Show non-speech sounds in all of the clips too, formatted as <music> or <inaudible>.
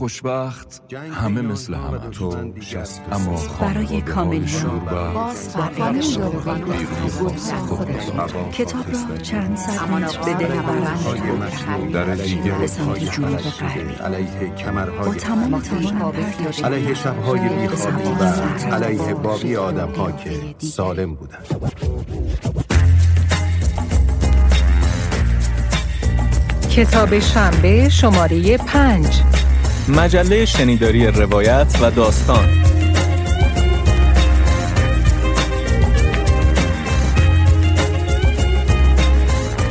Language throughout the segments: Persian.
خوشبخت همه مثل همه تو اما برای کاملی باز کتاب را چند صد متر به دل برند در دیگر به سمت جنوب غربی. علیه با کمرهای تمام توان علیه شبهای بیخوابی و علیه باقی آدم ها که سالم بودند. کتاب شنبه شماره پنج. مجله شنیداری روایت و داستان.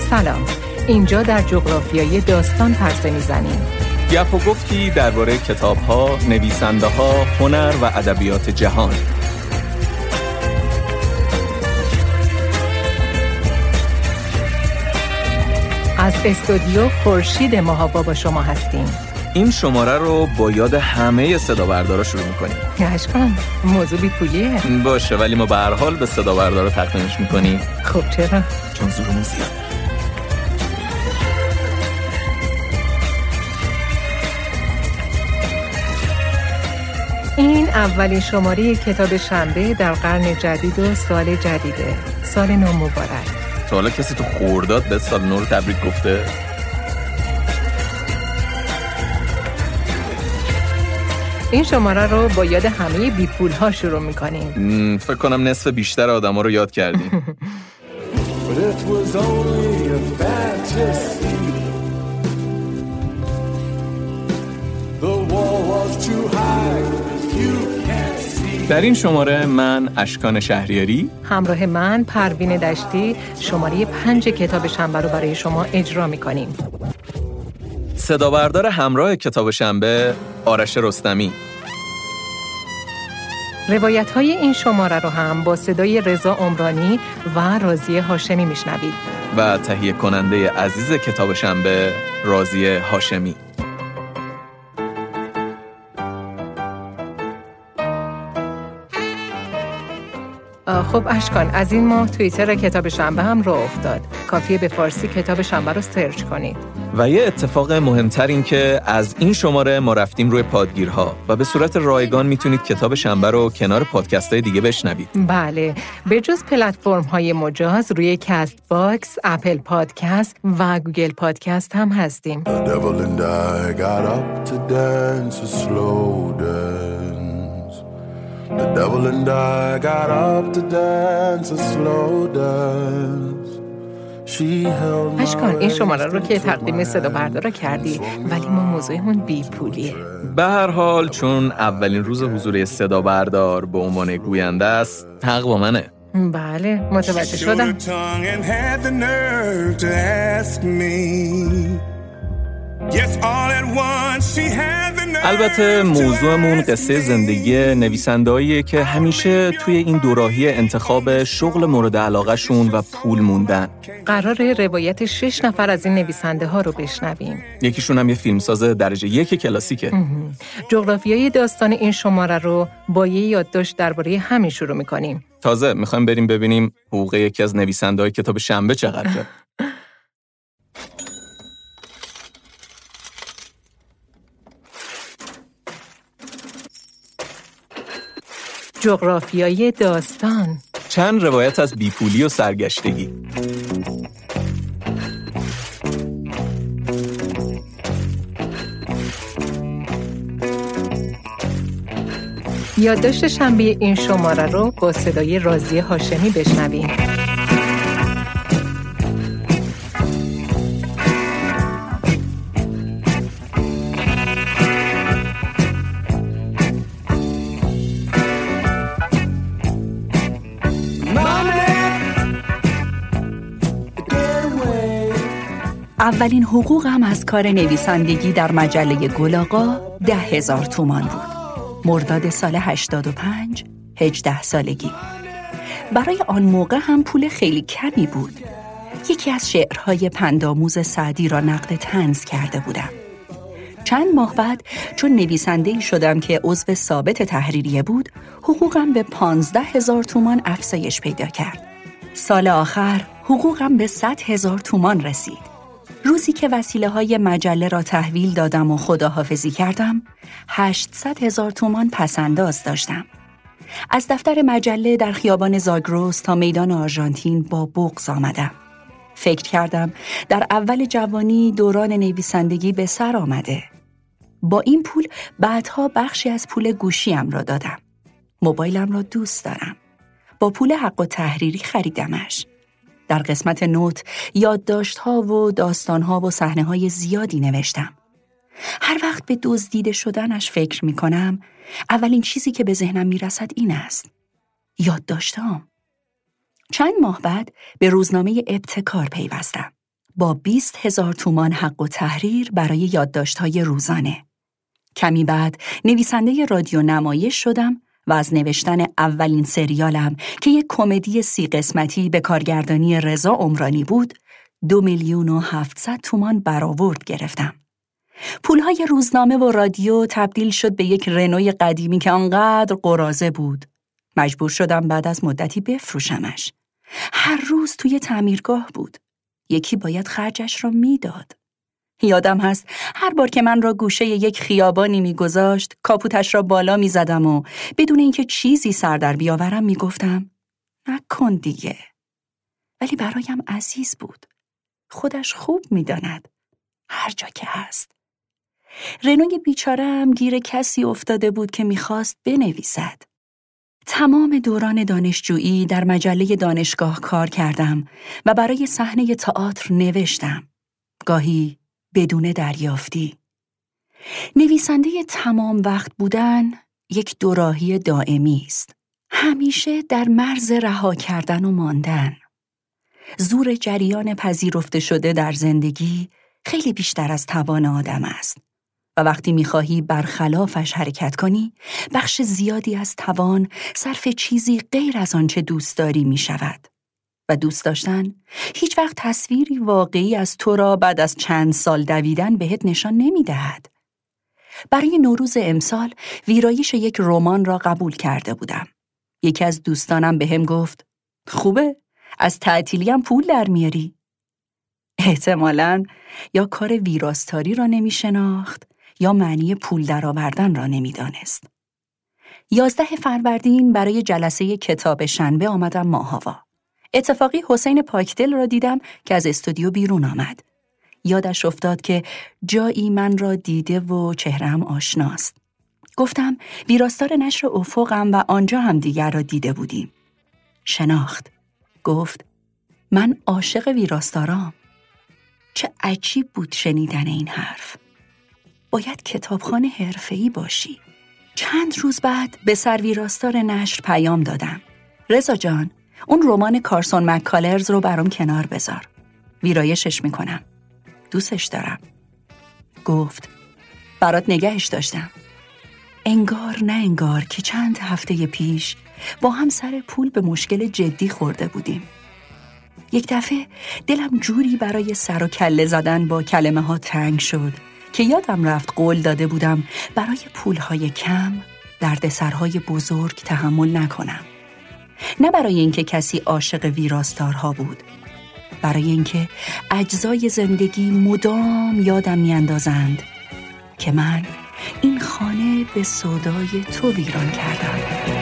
سلام. اینجا در جغرافیای داستان پرسه می‌زنیم. گپ و گفتی درباره کتاب ها، نویسنده ها، هنر و ادبیات جهان. از استودیو خورشید ماهابا با شما هستیم. این شماره رو با یاد همه صدا بردارا شروع می‌کنیم. اشکان موضوع بی پولیه باشه ولی ما به هر حال به صدا بردارا تقدیمش می‌کنیم. خب چرا؟ چون زورمون زیاد. این اولین شماره کتاب شنبه در قرن جدید و سال جدیده. سال نو مبارک. تا حالا کسی تو خورداد به سال نو رو تبریک گفته؟ این شماره رو با یاد همه بی پول ها شروع می‌کنیم. فکر کنم نصف بیشتر آدما رو یاد کردیم. <laughs> But it was only a fantasy. The wall was too high, you can't see. در این شماره من اشکان شهریاری. همراه من پروین دشتی شماره پنج کتاب شنبه رو برای شما اجرا می‌کنیم. صدا بردار همراه کتاب شنبه آرش رستمی. روایت های این شماره رو هم با صدای رضا عمرانی و رازی هاشمی میشنوید. و تهیه کننده عزیز کتاب شنبه رازی هاشمی. خب اشکان از این ماه توییتر کتاب شنبه هم راه افتاد. کافیه به فارسی کتاب شنبه رو search کنید. و یه اتفاق مهمتر این که از این شماره ما رفتیم روی پادگیرها و به صورت رایگان می‌تونید کتاب شنبه رو کنار پادکست های دیگه بشنوید. بله به جز پلتفرم های مجاز روی کست باکس، اپل پادکست و گوگل پادکست هم هستیم. The devil and I got up to dance a slow dance. اشکان این شماره رو که تقدیم صدا بردارا کردی ولی ما موضوعمون بی پولیه. به هر حال چون اولین روز حضور صدا بردار به عنوان گوینده است حق با منه. بله متوجه شدم. البته موضوعمون قصه. زندگی نویسندهاییه که همیشه توی این دوراهی انتخاب شغل مورد علاقهشون و پول موندن. قرار روایت شش نفر از این نویسنده ها رو بشنویم. یکیشون هم یه فیلمساز درجه یک کلاسیکه. جغرافیای داستان این شماره رو با یه یادداشت درباره همین شروع می‌کنیم. تازه می‌خوایم بریم ببینیم حقوق یکی از نویسنده های کتاب شنبه چقدره. <laughs> جغرافیای داستان. چند روایت از بیپولی و سرگشتگی. یادداشت شنبه این شماره رو با صدای رازی هاشمی بشنویم. اولین حقوقم از کار نویسندگی در مجله گلاغا ده هزار تومان بود. مرداد سال 85 هجده سالگی. برای آن موقع هم پول خیلی کمی بود. یکی از شعرهای پنداموز سعدی را نقد تنز کرده بودم. چند ماه بعد چون نویسنده ای شدم که عضو ثابت تحریریه بود حقوقم به پانزده هزار تومان افزایش پیدا کرد. سال آخر حقوقم به صد هزار تومان رسید. روزی که وسیله های مجله را تحویل دادم و خداحافظی کردم 800 هزار تومان پسنداز داشتم. از دفتر مجله در خیابان زاگروس تا میدان آرژانتین با بغز آمدم. فکر کردم در اول جوانی دوران نویسندگی به سر آمده. با این پول بعدها بخشی از پول گوشیم را دادم. موبایلم را دوست دارم. با پول حق و تحریری خریدمش. در قسمت نوت یادداشت‌ها و داستان‌ها و صحنه‌های زیادی نوشتم. هر وقت به دزدیده شدنش فکر می کنم، اولین چیزی که به ذهنم می‌رسد این است. یادداشتام. چند ماه بعد به روزنامه ابتکار پیوستم. با 20 هزار تومان حق و تحریر برای یادداشت‌های روزانه. کمی بعد نویسنده رادیو نمایش شدم و از نوشتن اولین سریالم که یک کمدی سی قسمتی به کارگردانی رضا عمرانی بود دو میلیون و هفتصد تومان برآورد گرفتم. پولهای روزنامه و رادیو تبدیل شد به یک رنوی قدیمی که آنقدر قرازه بود. مجبور شدم بعد از مدتی بفروشمش. هر روز توی تعمیرگاه بود. یکی باید خرجش را می‌داد. یادم هست. هر بار که من را گوشه یک خیابانی میگذاشت کاپوتش را بالا می‌زدم و بدون اینکه چیزی سر در بیاورم می‌گفتم نکن دیگه. ولی برایم عزیز بود. خودش خوب می‌داند. هر جا که هست. رنوی بیچارم گیر کسی افتاده بود که می‌خواست بنویسد. تمام دوران دانشجویی در مجله دانشگاه کار کردم و برای صحنه تئاتر نوشتم. گاهی بدون دریافتی. نویسنده تمام وقت بودن یک دوراهی دائمی است. همیشه در مرز رها کردن و ماندن. زور جریان پذیرفته شده در زندگی خیلی بیشتر از توان آدم است. و وقتی می‌خواهی برخلافش حرکت کنی بخش زیادی از توان صرف چیزی غیر از آنچه دوست داری می شود. و دوست داشتن هیچ وقت تصویری واقعی از تو را بعد از چند سال دویدن بهت نشان نمی دهد. برای نوروز امسال ویرایش یک رمان را قبول کرده بودم. یکی از دوستانم به هم گفت خوبه از تعطیلی هم پول در میاری. احتمالا یا کار ویراستاری را نمی شناخت یا معنی پول درآوردن را نمی‌دانست. یازده فروردین برای جلسه کتاب شنبه آمدم ماهاوا. اتفاقی حسین پاکدل را دیدم که از استودیو بیرون آمد. یادش افتاد که جایی من را دیده و چهرم آشناست. گفتم ویراستار نشر افقم و آنجا هم دیگر را دیده بودیم. شناخت. گفت من عاشق ویراستارام. چه عجیب بود شنیدن این حرف. باید کتابخانه حرفه‌ای باشی. چند روز بعد به سر ویراستار نشر پیام دادم. رضا جان اون رمان کارسون مکالرز رو برام کنار بذار. ویرایشش می‌کنم. دوستش دارم. گفت برات نگهش داشتم. انگار نه انگار که چند هفته پیش با هم سر پول به مشکل جدی خورده بودیم. یک دفعه دلم جوری برای سر و کله زدن با کلمه ها تنگ شد که یادم رفت قول داده بودم برای پولهای کم دردسرهای بزرگ تحمل نکنم. نه برای اینکه کسی عاشق ویراستارها بود. برای اینکه اجزای زندگی مدام یادم میاندازند که من این خانه به صدای تو ویران کردم.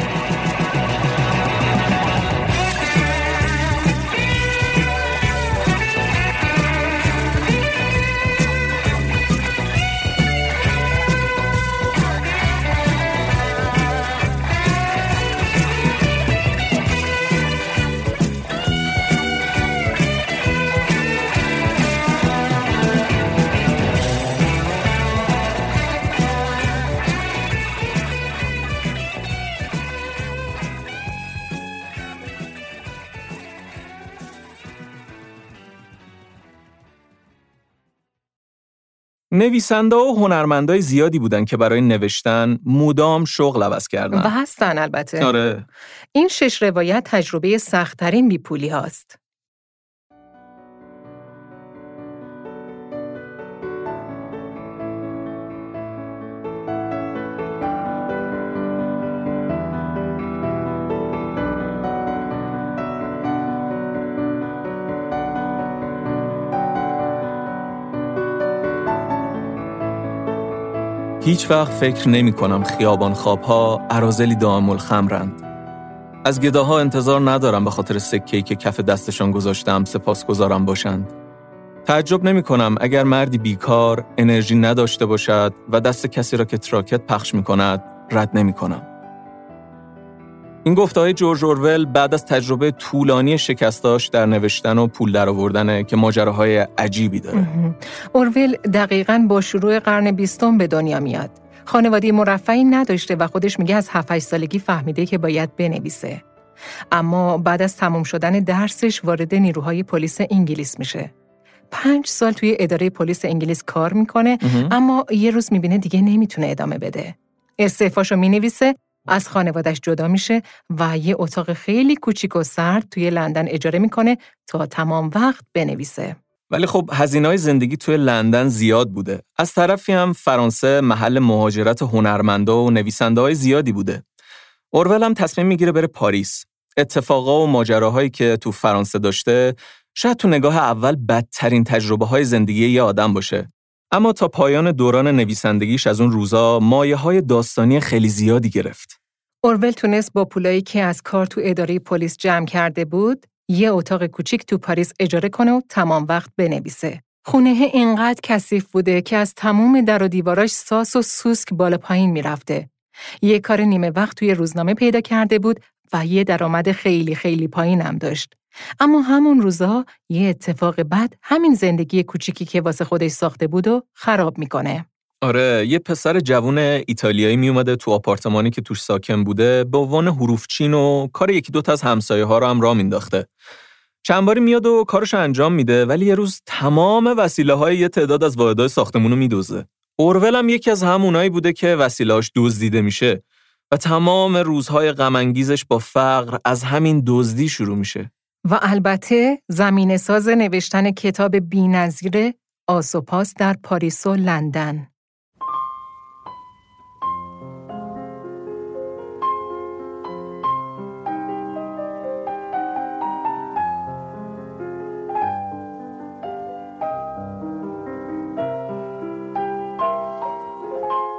نویسنده و هنرمندای زیادی بودن که برای نوشتن مدام شغل عوض کردن. و هستن البته. آره. این شش روایت تجربه سختترین بیپولی هاست. هیچ وقت فکر نمی کنم خیابان خواب ها عرازلی دائم خمرند. از گداها انتظار ندارم به خاطر سکه‌ای که کف دستشان گذاشتم سپاسگزارم باشند. تعجب نمی کنم اگر مردی بیکار انرژی نداشته باشد و دست کسی را که تراکت پخش می کند رد نمی کنم. این گفته های جورج اورول بعد از تجربه طولانی شکستاش در نوشتن و پول درآوردنه که ماجراهای عجیبی داره. اورول دقیقا با شروع قرن بیستم به دنیا میاد. خانواده مرفعی نداشته و خودش میگه از 7 سالگی فهمیده که باید بنویسه. اما بعد از تمام شدن درسش وارد نیروهای پلیس انگلیس میشه. پنج سال توی اداره پلیس انگلیس کار می‌کنه اما یه روز می‌بینه دیگه نمی‌تونه ادامه بده. استعفاشو می‌نویسه از خانوادش جدا میشه و یه اتاق خیلی کوچیک و سرد توی لندن اجاره می‌کنه تا تمام وقت بنویسه. ولی خب هزینه زندگی توی لندن زیاد بوده. از طرفی هم فرانسه محل مهاجرت هنرمندا و نویسنده های زیادی بوده. اورول هم تصمیم می‌گیره بره پاریس. اتفاقا و ماجراهایی که تو فرانسه داشته شاید تو نگاه اول بدترین تجربه های زندگی یه آدم باشه. اما تا پایان دوران نویسندگیش از اون روزا مایه های داستانی خیلی زیادی گرفت. اورول تونست با پولایی که از کار تو اداره پلیس جمع کرده بود، یه اتاق کوچیک تو پاریس اجاره کنه و تمام وقت بنویسه. خونه اینقدر کثیف بوده که از تموم در و دیواراش ساس و سوسک بالا پایین می‌رفته. یه کار نیمه وقت توی روزنامه پیدا کرده بود و یه درآمد خیلی خیلی پایینم داشت. اما همون روزا یه اتفاق بد همین زندگی کوچیکی که واسه خودش ساخته بود و خراب می‌کنه. آره یه پسر جوون ایتالیایی میومده تو آپارتمانی که توش ساکن بوده به عنوان حروفچین و کار یکی دوتا از همسایه ها رو هم را مینداخته. چند باری میاد و کارش انجام میده ولی یه روز تمام وسیله های یه تعداد از واحدهای ساختمون رو میدوزه. اورول هم یکی از همونایی بوده که وسیلهاش دزدیده میشه و تمام روزهای غمانگیزش با فقر از همین دزدی شروع میشه. و البته زمین ساز نوشتن کتاب بینظیر آسوپاس در پاریس و لندن.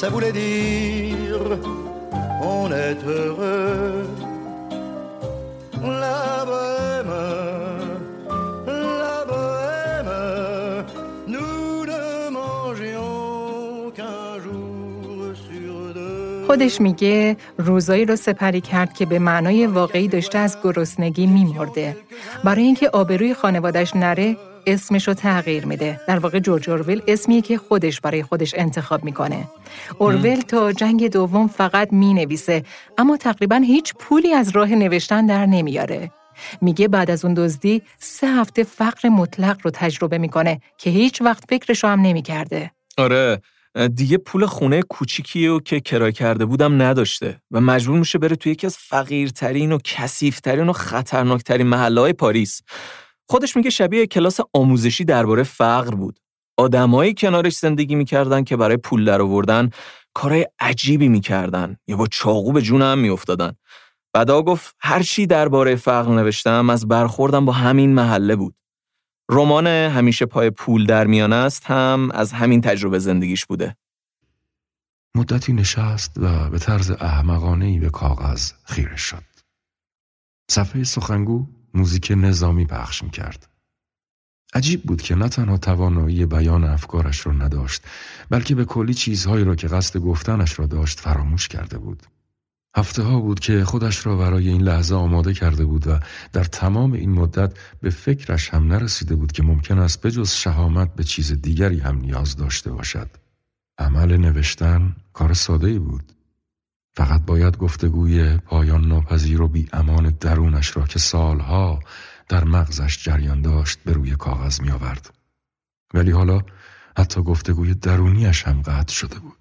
ça voulait dire on est heureux. La bohème, la bohème, nous ne mangeons qu'un jour sur deux. خودش میگه روزایی رو سپری کرد که به معنای واقعی داشته از گرسنگی میمرده. برای اینکه آبروی خانوادش نره اسمش رو تغییر میده. در واقع جورج اورول اسمیه که خودش برای خودش انتخاب می‌کنه. اورول تا جنگ دوم فقط می‌نویسه اما تقریبا هیچ پولی از راه نوشتن در نمیاره. میگه بعد از اون دزدی سه هفته فقر مطلق رو تجربه می‌کنه که هیچ وقت فکرش هم نمی‌کرده. آره دیگه پول خونه کوچیکی و که کرایه کرده بودم نداشته و مجبور میشه بره توی یکی از فقیرترین و کثیفترین و خطرناکترین محلهای پاریس. خودش میگه شبیه کلاس آموزشی درباره فقر بود. آدمایی کنارش زندگی می‌کردن که برای پول درآوردن کارهای عجیبی می‌کردن یا با چاقو به جون هم میافتادن. بعدا گفت هر چی درباره فقر نوشتم از برخوردم با همین محله بود. رمان همیشه پای پول در میان است هم از همین تجربه زندگیش بوده. مدتی نشست و به طرز احمقانه به کاغذ خیره شد. صفحه سخنگو موزیک نظامی پخش می کرد. عجیب بود که نه تنها توانایی بیان افکارش را نداشت بلکه به کلی چیزهایی را که قصد گفتنش را داشت فراموش کرده بود. هفته ها بود که خودش را برای این لحظه آماده کرده بود و در تمام این مدت به فکرش هم نرسیده بود که ممکن است بجز شهامت به چیز دیگری هم نیاز داشته باشد. عمل نوشتن کار ساده بود. فقط باید گفتگوی پایان ناپذیر و بی امان درونش را که سالها در مغزش جریان داشت به روی کاغذ می آورد. ولی حالا حتی گفتگوی درونیش هم قطع شده بود.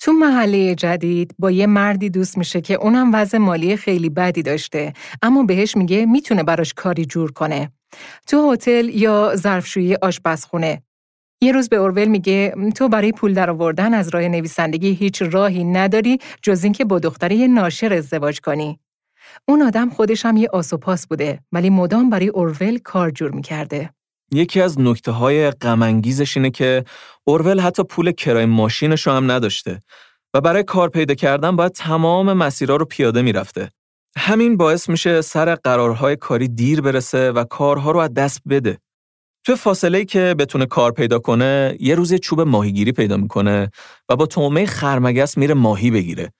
تو محله جدید با یه مردی دوست میشه که اونم وضع مالی خیلی بدی داشته اما بهش میگه می‌تونه براش کاری جور کنه. تو هتل یا ظرفشویی آشپزخونه یه روز به اورول میگه تو برای پول درآوردن از راه نویسندگی هیچ راهی نداری جز اینکه با دختر یه ناشر ازدواج کنی. اون آدم خودش هم یه آسوپاس بوده ولی مدام برای اورول کار جور می‌کرده. یکی از نکته های غمانگیزش اینه که اورول حتی پول کرای ماشینش رو هم نداشته و برای کار پیدا کردن باید تمام مسیرها رو پیاده می‌رفته. همین باعث میشه سر قرارهای کاری دیر برسه و کارها رو از دست بده. تو فاصله که بتونه کار پیدا کنه، یه روز چوب ماهیگیری پیدا می‌کنه و با تومه خرمگس میره ماهی بگیره.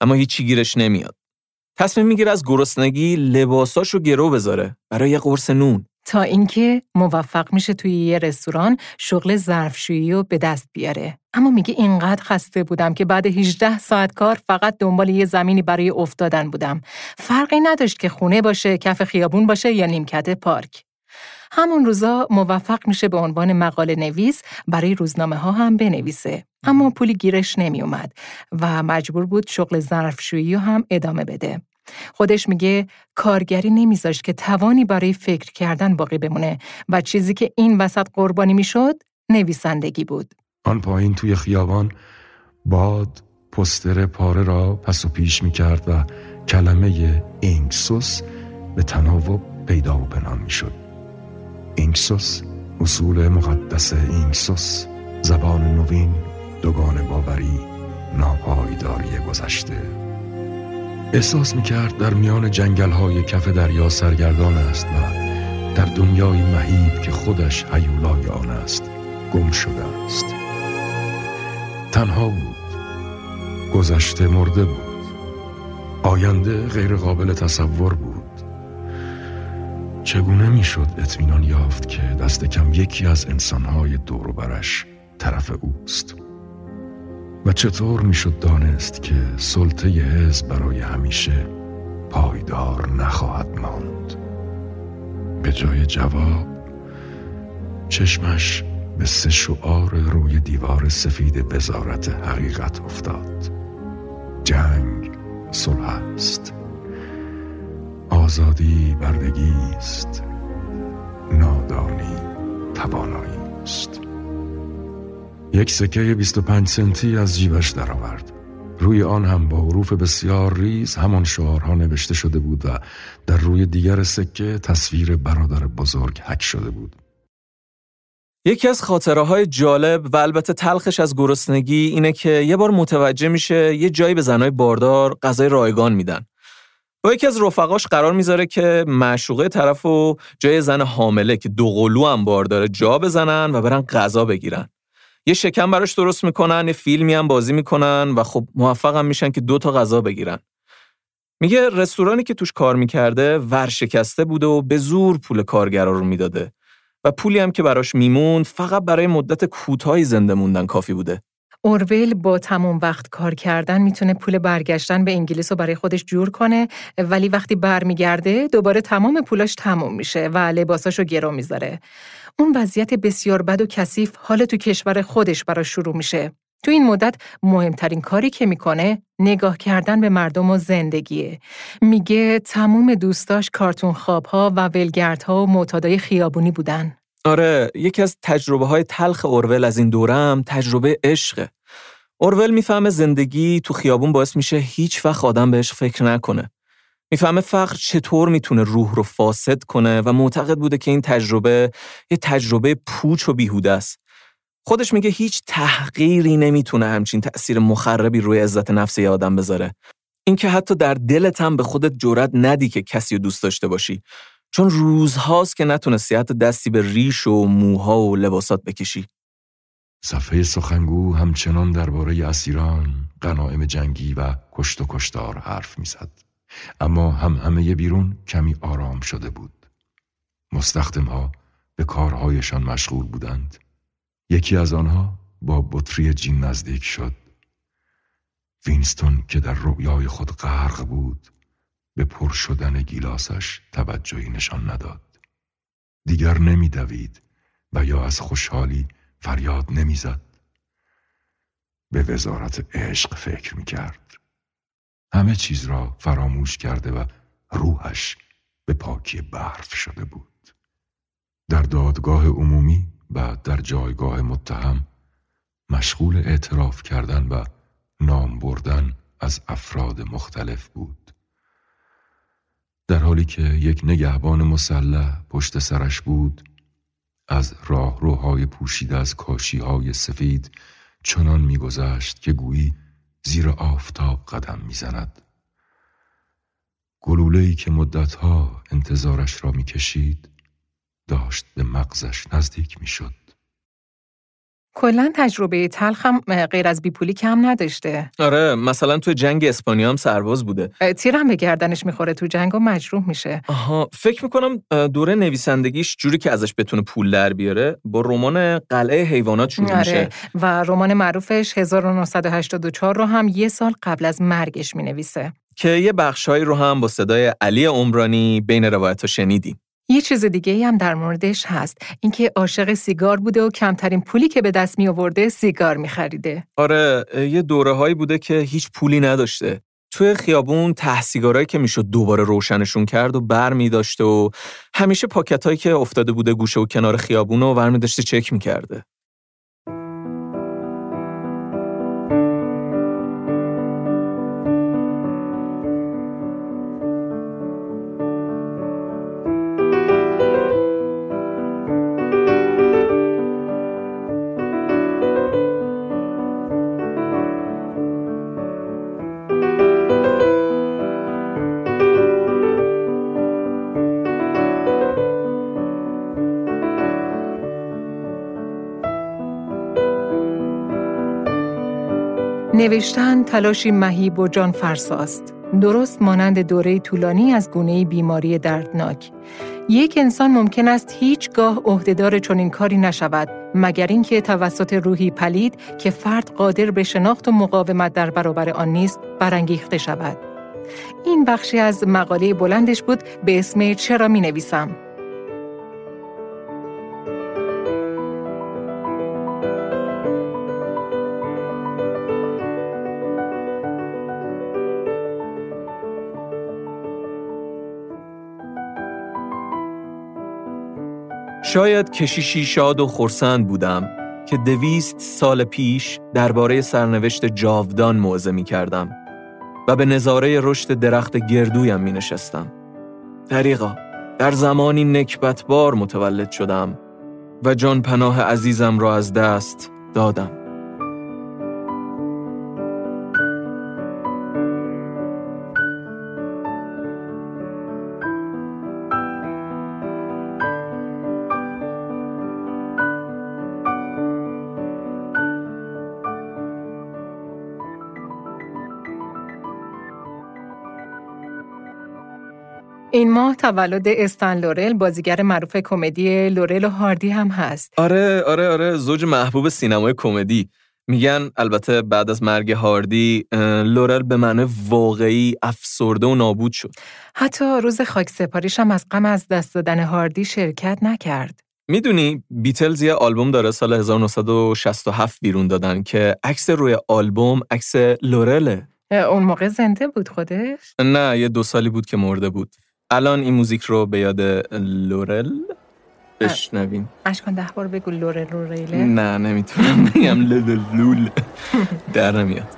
اما هیچی گیرش نمیاد. تصمیم می‌گیره از گرسنگی لباساشو گرو بذاره برای یه قرص نون. تا اینکه موفق میشه توی یه رستوران شغل ظرفشویی رو به دست بیاره. اما میگه اینقدر خسته بودم که بعد 18 ساعت کار فقط دنبال یه زمینی برای افتادن بودم. فرقی نداشت که خونه باشه، کف خیابون باشه یا نیمکت پارک. همون روزا موفق میشه به عنوان مقاله نویس برای روزنامه ها هم بنویسه. اما پولی گیرش نمی اومد و مجبور بود شغل ظرفشویی هم ادامه بده. خودش میگه کارگری نمیذاشت که توانی برای فکر کردن باقی بمونه و چیزی که این وسط قربانی می‌شد نویسندگی بود. آن پایین توی خیابان باد پستر پاره را پس و پیش می‌کرد و کلمه اینکسوس به تناوب پیدا و پنهان می‌شد. اینکسوس اصول مقدس اینکسوس زبان نوین دوگان باوری ناپایداری گذشته. احساس می کرد در میان جنگل های کف دریا سرگردان است و در دنیای مهیب که خودش حیولای آن است گم شده است. تنها بود. گذشته مرده بود. آینده غیر قابل تصور بود. چگونه می‌شد اطمینان یافت که دست کم یکی از انسانهای دور برش طرف اوست؟ و چطور می‌شد دانست که سلطه حزب برای همیشه پایدار نخواهد ماند؟ به جای جواب چشمش به سه شعار روی دیوار سفید وزارت حقیقت افتاد. جنگ صلح است. آزادی بردگی است نادانی توانایی است یک سکه 25 سنتی از جیبش درآورد. روی آن هم با حروف بسیار ریز همان شعارها نوشته شده بود و در روی دیگر سکه تصویر برادر بزرگ حک شده بود. یکی از خاطره های جالب و البته تلخش از گرسنگی اینه که یه بار متوجه میشه یه جایی به زنای باردار غذای رایگان میدن. با یکی از رفقاش قرار می‌ذاره که معشوقه طرف و جای زن حامله که دو قلو هم بار داره جا بزنن و برن غذا بگیرن. یه شکم براش درست می‌کنن یه فیلمی هم بازی می‌کنن و خب موفق هم میشن که دو تا غذا بگیرن میگه رستورانی که توش کار می‌کرده ورشکسته بوده و به زور پول کارگرا رو می‌داده و پولی هم که براش میموند فقط برای مدت کوتاهی زنده موندن کافی بوده اورول با تمام وقت کار کردن می‌تونه پول برگشتن به انگلیس رو برای خودش جور کنه ولی وقتی برمیگرده دوباره تمام پولاش تموم میشه و لباساشو گرو می‌ذاره. اون وضعیت بسیار بد و کثیف حال تو کشور خودش برای شروع میشه. تو این مدت مهمترین کاری که می‌کنه نگاه کردن به مردم و زندگیه. میگه تموم دوستاش کارتون خوابها و ولگردها و معتادای خیابونی بودن. آره یکی از تجربه های تلخ اورول از این دورم تجربه عشقه. اورول می‌فهمه زندگی تو خیابون باعث میشه هیچ وقت آدم بهش فکر نکنه. می‌فهمه فقر چطور می‌تونه روح رو فاسد کنه و معتقد بوده که این تجربه یه تجربه پوچ و بیهوده است. خودش میگه هیچ تحقیری نمی‌تونه همچین تأثیر مخربی روی عزت نفس یه آدم بذاره. اینکه حتی در دلت هم به خودت جرأت ندی که کسی رو دوست داشته باشی. چون روزهاست که نتونستی حتی دستی به ریش و موها و لباسات بکشی. صفحه سخنگو همچنان درباره اسیران، غنایم جنگی و کشت و کشتار حرف می‌زد. اما هم همه بیرون کمی آرام شده بود. مستخدم به کارهایشان مشغول بودند. یکی از آنها با بطری جین نزدیک شد. وینستون که در رویای خود غرق بود به پر شدن گیلاسش توجهی نشان نداد. دیگر نمیدوید و یا از خوشحالی فریاد نمی‌زد. به وزارت عشق فکر می‌کرد. همه چیز را فراموش کرده و روحش به پاکی برف شده بود. در دادگاه عمومی و در جایگاه متهم مشغول اعتراف کردن و نام بردن از افراد مختلف بود. در حالی که یک نگهبان مسلح پشت سرش بود از راهروهای پوشیده از کاشیهای سفید چنان میگذشت که گویی زیر آفتاب قدم می‌زند. گلوله‌ای که مدتها انتظارش را می‌کشید داشت به مغزش نزدیک می‌شد. کلا تجربه تلخم غیر از بیپولی کم نداشته. آره مثلا تو جنگ اسپانیا هم سرباز بوده. تیرم به گردنش می‌خوره تو جنگ و مجروح میشه. آها فکر می‌کنم دوره نویسندگیش جوری که ازش بتونه پول در بیاره با رمان قلعه حیوانات شروع آره. میشه. و رمان معروفش 1984 رو هم یه سال قبل از مرگش می‌نویسه. که یه بخشهایی رو هم با صدای علی عمرانی بین روایت شنیدیم. یه چیز دیگه هم در موردش هست اینکه عاشق سیگار بوده و کمترین پولی که به دست می آورده سیگار می خریده. آره یه دوره هایی بوده که هیچ پولی نداشته توی خیابون ته سیگارایی که می‌شد دوباره روشنشون کرد و بر می داشته و همیشه پاکت هایی که افتاده بوده گوشه و کنار خیابون و ور می داشته چک می کرده. نوشتن تلاشی مهیب و جان فرساست. درست مانند دوره طولانی از گونه بیماری دردناک. یک انسان ممکن است هیچگاه عهدهدار چنین کاری نشود مگر اینکه توسط روحی پلید که فرد قادر به شناخت و مقاومت در برابر آن نیست برانگیخته شود. این بخشی از مقاله بلندش بود به اسم چرا می نویسم. شاید کشیشی شاد و خورسند بودم که دویست سال پیش درباره سرنوشت جاودان موعظه می کردم و به نظاره رشد درخت گردویم می نشستم. طریقا در زمانی نکبتبار متولد شدم و جان پناه عزیزم را از دست دادم. این ماه تولد استن لورل بازیگر معروف کمدی لورل و هاردی هم هست. آره آره آره زوج محبوب سینمای کمدی. میگن البته بعد از مرگ هاردی لورل به معنی واقعی افسرده و نابود شد. حتی روز خاک سپاریش هم از غم از دست دادن هاردی شرکت نکرد. می‌دونی بیتلز یه آلبوم داره سال 1967 بیرون دادن که عکس روی آلبوم عکس لورله. اون موقع زنده بود خودش؟ نه یه دو سالی بود که مرده بود. الان این موزیک رو به یاد لورل بشنویم اشکان ده بار بگو لورل لوریله نه نمی‌تونم بگم. لول. <laughs> در نمیاد.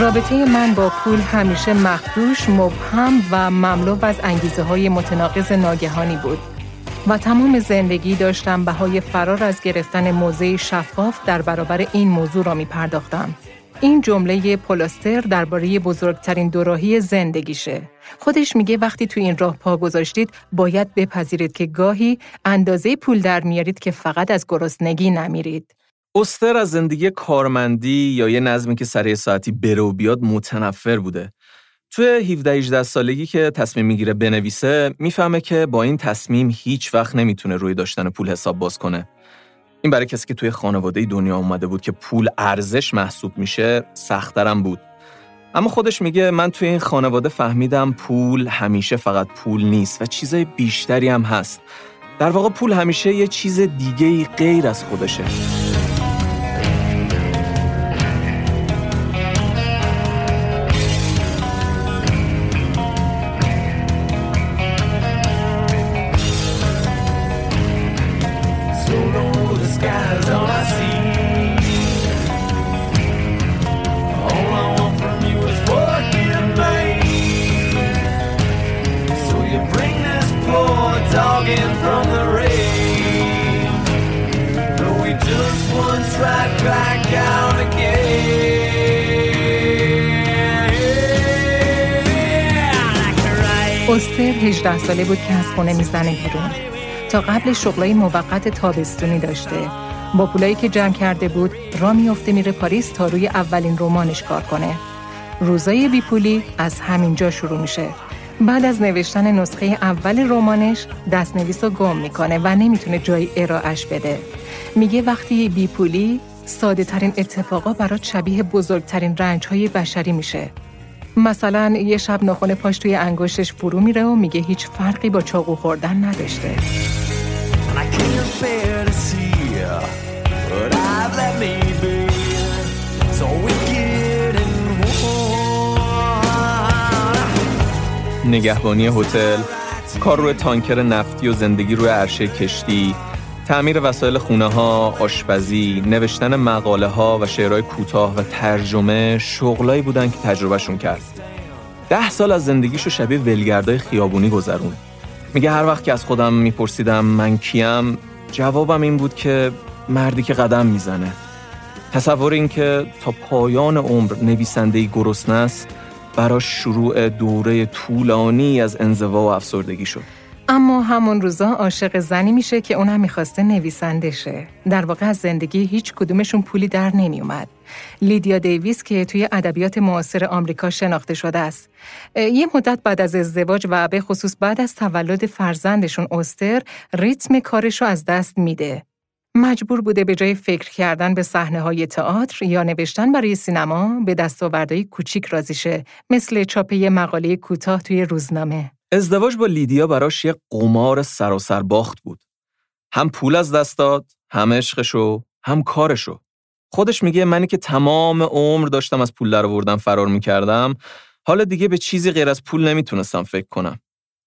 رابطه من با پول همیشه مخدوش، مبهم و مملو از انگیزه های متناقض ناگهانی بود. و تمام زندگی داشتم بهای فرار از گرفتن موضع شفاف در برابر این موضوع را می پرداختم. این جمله پولاستر درباره بزرگترین دوراهی زندگیشه. خودش میگه وقتی تو این راه پا گذاشتید باید بپذیرید که گاهی اندازه پول در میارید که فقط از گرسنگی نمیرید. استر از زندگی کارمندی یا یه نظمی که سر ساعتی بره و بیاد متنفر بوده. توی 17 18 سالگی که تصمیم می‌گیره بنویسه می‌فهمه که با این تصمیم هیچ وقت نمی‌تونه روی داشتن پول حساب باز کنه. این برای کسی که توی خانواده دنیا اومده بود که پول ارزش محسوب میشه سختترم بود. اما خودش میگه من توی این خانواده فهمیدم پول همیشه فقط پول نیست و چیزای بیشتری هم هست. در واقع پول همیشه یه چیز دیگه غیر از خودشه. ساله بود که از خونه می‌زنه بیرون. تا قبل شغلای موقت تابستونی داشته. با پولایی که جمع کرده بود را میافته میره پاریس تا روی اولین رمانش کار کنه. روزای بیپولی از همینجا شروع میشه. بعد از نوشتن نسخه اول رمانش دستنویس رو گم می‌کنه و نمی‌تونه جای ارائهش بده. میگه وقتی بیپولی ساده ترین اتفاقا برات شبیه بزرگترین رنج های بشری میشه. مثلا یه شب ناخن پاش توی انگشتش فرو میره و میگه هیچ فرقی با چاقو خوردن نداشته. نگهبانی هتل، کار روی تانکر نفتی و زندگی روی عرشه کشتی، تعمیر وسایل خونه ها، آشپزی، نوشتن مقاله ها و شعرهای کوتاه و ترجمه شغلایی بودن که تجربهشون کرد. ده سال از زندگیشو شبیه ولگردای خیابونی گذرون. میگه هر وقت که از خودم میپرسیدم من کیم، جوابم این بود که مردی که قدم می‌زنه. تصور این که تا پایان عمر نویسندهی گرسنه است براش شروع دوره طولانی از انزوا و افسردگی شد. اما همون روزا عاشق زنی میشه که اونم می‌خواسته نویسنده شه. در واقع از زندگی هیچ کدومشون پولی در نمیومد. لیدیا دیویس که توی ادبیات معاصر آمریکا شناخته شده است. یه مدت بعد از ازدواج و به خصوص بعد از تولد فرزندشون استر ریتم کارش رو از دست میده. مجبور بوده به جای فکر کردن به صحنه های تئاتر یا نوشتن برای سینما به دستاوردهای کوچیک راضی شه مثل چاپ یه مقاله کوتاه توی روزنامه. ازدواج با لیدیا براش یه قمار سراسر باخت بود. هم پول از دست داد، هم عشقشو، هم کارشو. خودش میگه منی که تمام عمر داشتم از پول در آوردن فرار می‌کردم، حالا دیگه به چیزی غیر از پول نمی‌تونستم فکر کنم.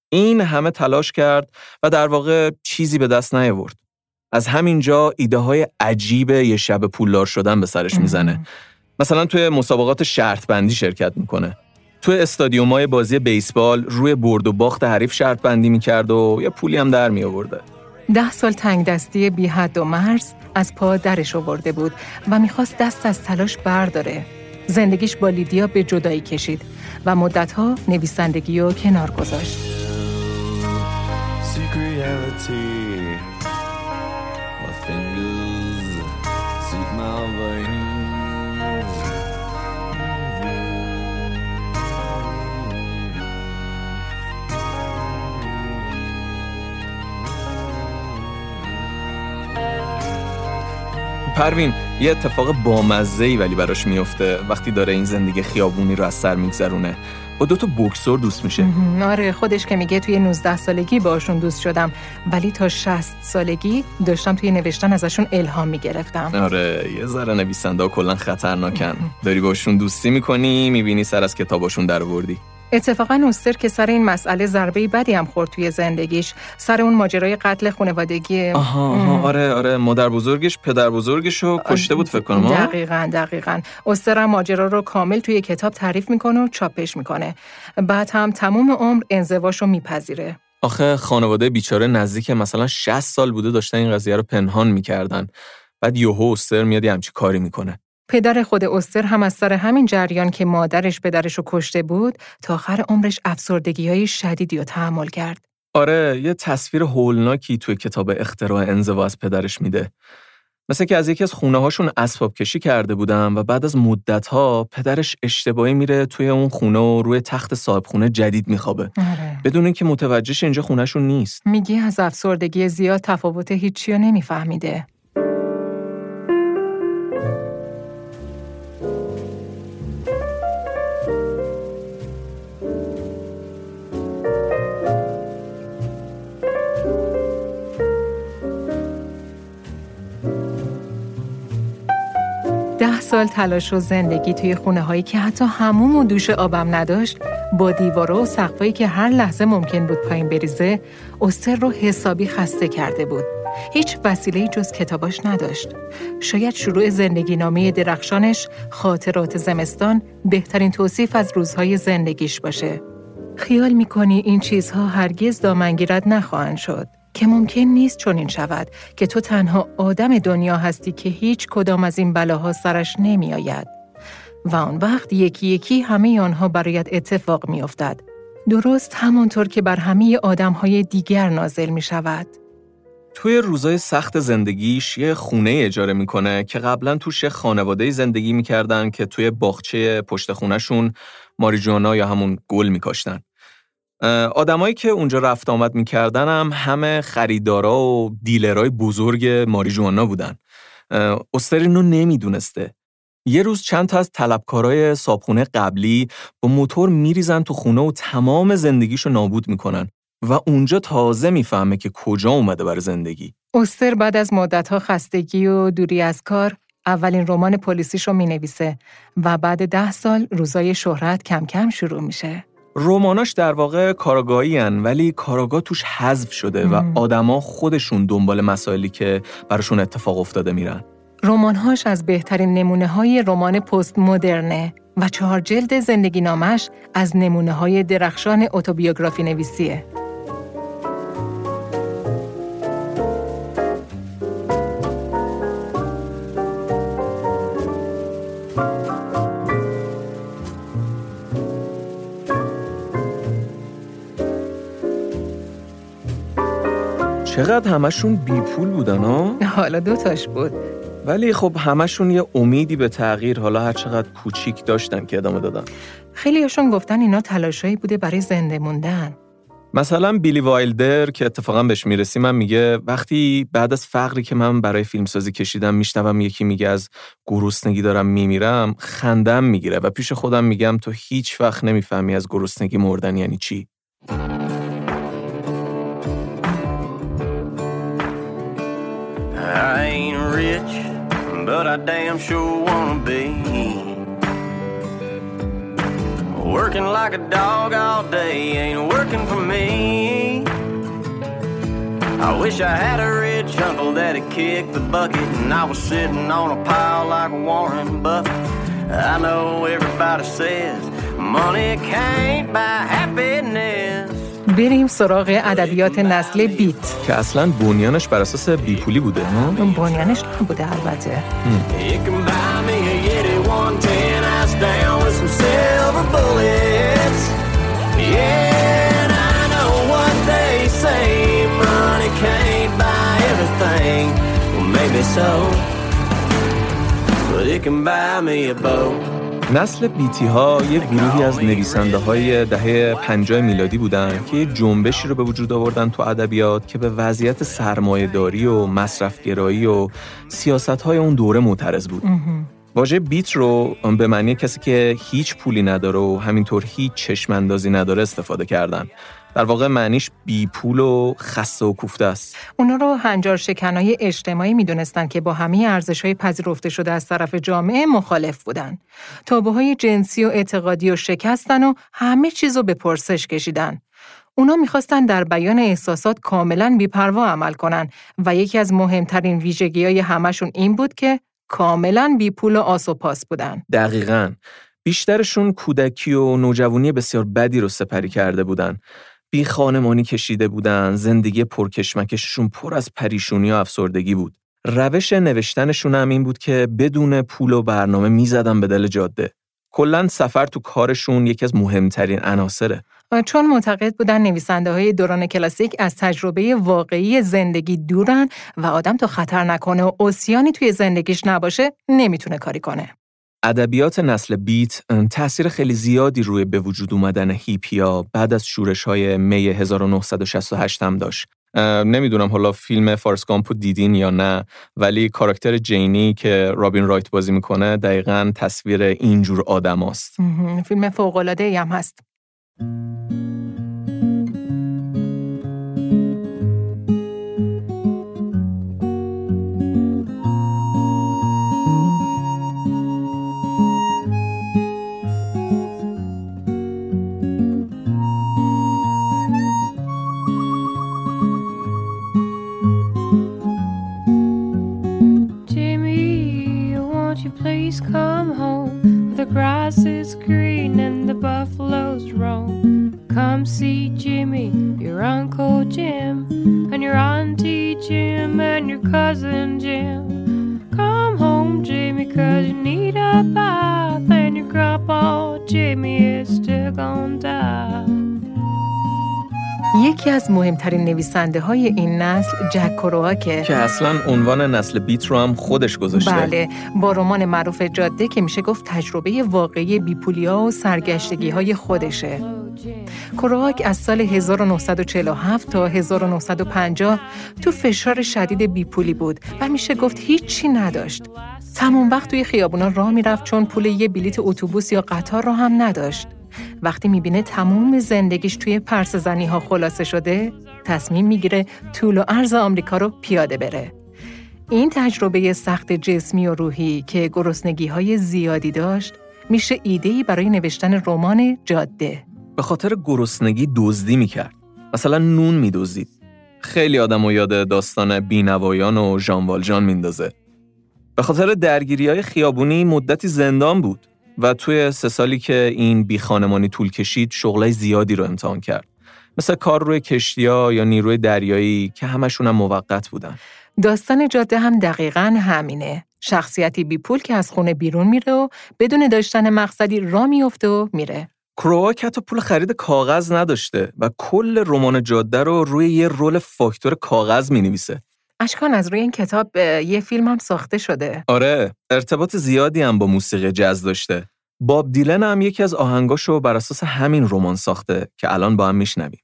این همه تلاش کرد و در واقع چیزی به دست نیاورد. از همینجا ایده های عجیب یه شب پولدار شدن به سرش می‌زنه. مثلا توی مسابقات شرط بندی شرکت می‌کنه. توی استادیومای بازی بیسبال روی برد و باخت حریف شرط بندی می‌کرد و یه پولی هم در می آورده. ده سال تنگ دستی بی حد و مرز از پا درش آورده بود و می‌خواست دست از تلاش برداره. زندگیش با لیدیا به جدایی کشید و مدتها نویسندگی و کنار گذاشت. پروین یه اتفاق بامزه ای ولی براش میفته. وقتی داره این زندگی خیابونی رو از سر میگذرونه. با دو تا بکسور دوست میشه. آره خودش که میگه توی 19 سالگی باشون دوست شدم. ولی تا 60 سالگی داشتم توی نوشتن ازشون الهام می‌گرفتم. آره یه ذره نویسنده ها کلا خطرناکن. داری باشون دوستی می‌کنی می‌بینی سر از کتاباشون در وردی اتفاقا اوستر که سر این مسئله ضربه بدی هم خورد توی زندگیش سر اون ماجرای قتل خانوادگی آها, آها آره آره مادر بزرگش پدر بزرگش رو کشته بود فکر کنم دقیقا دقیقا. اوستر هم ماجرا رو کامل توی کتاب تعریف می‌کنه و چاپش می‌کنه. بعد هم تموم عمر انزواش رو میپذیره. آخه خانواده بیچاره نزدیک مثلا 60 سال بوده داشتن این قضیه رو پنهان می‌کردن. بعد یوهو استر میاد همچی کاری می‌کنه. پدر خود استر هم از سر همین جریان که مادرش پدرش رو کشته بود تا آخر عمرش افسردگی های شدیدی رو تحمل کرد. آره یه تصویر هولناکی توی کتاب اختراع انزوا از پدرش میده. مثل که از یکی از خونه هاشون اسباب کشی کرده بودم و بعد از مدت ها پدرش اشتباهی میره توی اون خونه و روی تخت صاحب خونه جدید میخوابه. آره. بدون اینکه متوجهش اینجا خونهشون نیست. میگی از افسردگی زیاد تفاوت هیچی نمیفهمیده. سال تلاش و زندگی توی خونه هایی که حتی هموم و دوش آبم نداشت با دیوارا و سقفایی که هر لحظه ممکن بود پایین بریزه استر رو حسابی خسته کرده بود. هیچ وسیله جز کتاباش نداشت. شاید شروع زندگی نامه درخشانش خاطرات زمستان بهترین توصیف از روزهای زندگیش باشه. خیال می‌کنی این چیزها هرگز دامنگیرت نخواهند شد. که ممکن نیست چنین شود که تو تنها آدم دنیا هستی که هیچ کدام از این بلاها سرش نمی آید. و آن وقت یکی یکی همه آنها برایت اتفاق می افتد. درست همانطور که بر همه آدم های دیگر نازل می شود. توی روزای سخت زندگیش یه خونه اجاره می‌کنه که قبلا توش خانواده زندگی می‌کردن که توی باغچه پشت خونهشون ماریجوانا یا همون گل میکاشتن. آدمایی که اونجا رفت آمد می‌کردن هم همه خریدارا و دیلرای بزرگ ماریجوانا بودن. استر اینو نمی‌دونسته. یه روز چند تا از طلبکارای صابخونه قبلی با موتور میریزن تو خونه و تمام زندگیشو نابود می‌کنن و اونجا تازه می‌فهمه که کجا اومده بر زندگی. استر بعد از مدتها خستگی و دوری از کار اولین رمان پلیسیشو می‌نویسه و بعد ده سال روزای شهرت کم کم شروع میشه. روماناش در واقع کاراگاهی هن ولی کاراگاه توش حذف شده و آدما خودشون دنبال مسائلی که براشون اتفاق افتاده میرن. رمانهاش از بهترین نمونه های رمان پست مدرنه و چهار جلد زندگی نامش از نمونه های درخشان اتوبیوگرافی نویسیه. چقدر همشون بی پول بودن ها؟ حالا دوتاش بود. ولی خب همشون یه امیدی به تغییر حالا هر چقدر کوچیک داشتن که ادامه دادن. خیلی هاشون گفتن اینا تلاشایی بوده برای زنده موندن. مثلا بیلی وایلدر که اتفاقا بهش می‌رسیم من میگه وقتی بعد از فقری که من برای فیلمسازی کشیدم میشنوم یکی میگه از گرسنگی دارم میمیرم خندم می‌گیره و پیش خودم میگم تو هیچ وقت نمی‌فهمی از گرسنگی مردن یعنی چی I ain't rich, but I damn sure wanna be. Working like a dog all day ain't working for me. I wish I had a rich uncle that'd kick the bucket and I was sitting on a pile like Warren Buffett. I know everybody says money can't buy happiness. بریم سراغ ادبیات نسل بیت. که اصلا بنیانش بر اساس بیپولی بوده نه؟ بنیانش نبوده البته. نسل بیتی ها یه گروهی از نویسنده های دهه 50 میلادی بودن که یه جنبشی رو به وجود آوردن تو ادبیات که به وضعیت سرمایهداری و مصرفگرایی و سیاست های اون دوره معترض بود. واژه بیت رو به معنی کسی که هیچ پولی نداره و همینطور هیچ چشم اندازی نداره استفاده کردن. در واقع معنیش بی پول و خسته و کوفته است. اونا رو هنجار شکنای اجتماعی می‌دونستن که با همه ارزش های پذیرفته شده از طرف جامعه مخالف بودن. تابه های جنسی و اعتقادی و شکستن و همه چیز رو به پرسش کشیدن. اونا می‌خواستن در بیان احساسات کاملا بیپروا عمل کنن و یکی از مهمترین ویژگی های همشون این بود که کاملا بی پول و آس و پاس بودن. دقیقاً. بیشترشون کودکی و نوجوانی بسیار بدی رو سپری کرده بودن بی خانمانی کشیده بودن زندگی پرکشمکششون پر از پریشونی و افسردگی بود. روش نوشتنشون هم این بود که بدون پول و برنامه می‌زدن به دل جاده. کلا سفر تو کارشون یکی از مهمترین عناصره. چون معتقد بودن نویسنده های دوران کلاسیک از تجربه واقعی زندگی دورن و آدم تو خطر نکنه و اوسیانی توی زندگیش نباشه نمی‌تونه کاری کنه. ادبیات نسل بیت تاثیر خیلی زیادی روی به وجود اومدن هیپیا بعد از شورش های می 1968 هم داشت. نمی‌دونم حالا فیلم فارس گامپو دیدین یا نه ولی کاراکتر جینی که رابین رایت بازی می‌کنه دقیقا تصویر اینجور آدم هست. فیلم فوقلاده هم هست. she's come home. The grass is green and the buffaloes roam. Come see Jimmy, your Uncle Jim, and your Auntie Jim, and your cousin Jim. Come home, Jimmy, cause you need a bath, and your grandpa Jimmy is still gonna die. یکی از مهمترین نویسنده های این نسل جک کرواکه که اصلا عنوان نسل بیت رو هم خودش گذاشته. بله با رمان معروف جاده که میشه گفت تجربه واقعی بیپولیا و سرگشتگی های خودشه. کرواک از سال 1947 تا 1950 تو فشار شدید بیپولی بود و میشه گفت هیچی نداشت. تمام وقت توی خیابونا راه می‌رفت چون پول یه بلیت اتوبوس یا قطار را هم نداشت. وقتی می‌بینه تموم زندگیش توی پرس زنی ها خلاصه شده تصمیم می‌گیره طول و عرض آمریکا رو پیاده بره. این تجربه سخت جسمی و روحی که گرسنگی های زیادی داشت میشه ایدهی برای نوشتن رمان جاده. به خاطر گرسنگی دزدی می‌کرد. مثلا نون میدزدید. خیلی آدم و یاد داستان بینوایان و ژان والژان میندازه. به خاطر درگیری های خیابونی مدتی زندان بود. و توی سه سالی که این بی خانمانی طول کشید شغلای زیادی رو امتحان کرد. مثل کار روی کشتیا یا نیروی دریایی که همشون هم موقت بودن. داستان جاده هم دقیقا همینه. شخصیتی بی پول که از خونه بیرون میره و بدون داشتن مقصدی را میفته و میره. کرواک حتی پول خرید کاغذ نداشته و کل رمان جاده رو روی یه رول فاکتور کاغذ می نویسه. اشکان از روی این کتاب یه فیلم هم ساخته شده. آره، ارتباط زیادی هم با موسیقی جز داشته. باب دیلن هم یکی از آهنگاشو بر اساس همین رمان ساخته که الان با هم میشنویم.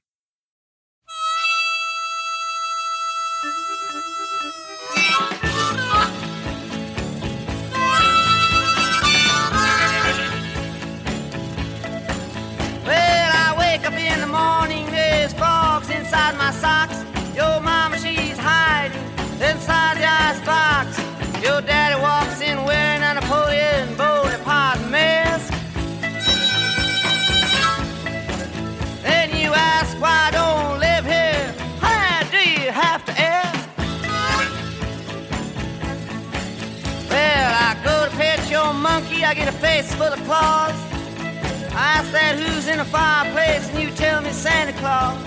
I get a face full of claws. I ask that who's in the fireplace, and you tell me Santa Claus.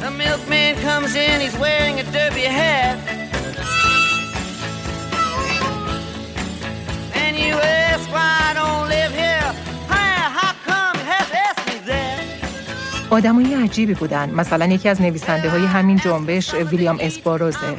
The milkman comes in, he's wearing a derby hat. And you ask why I don't live here. how come you have to ask me that? آدمای عجیبی بودن مثلا یکی از نویسنده های همین جنبش ویلیام اسپاروزه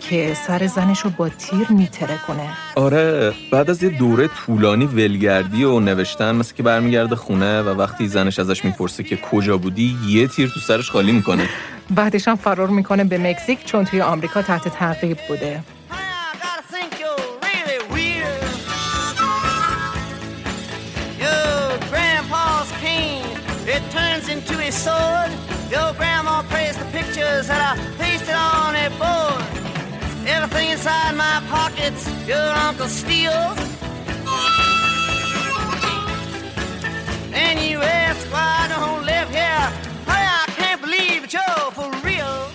که سر زنش رو با تیر میتره کنه. آره بعد از یه دوره طولانی ولگردی و نوشتن مثل که برمیگرده خونه و وقتی زنش ازش می‌پرسه که کجا بودی یه تیر تو سرش خالی می‌کنه. بعدش هم فرار می‌کنه به مکزیک چون توی آمریکا تحت تعقیب بوده. Everything pockets your uncle steals. And you ask why I don't live here. Hey, I can't believe it, you're for real.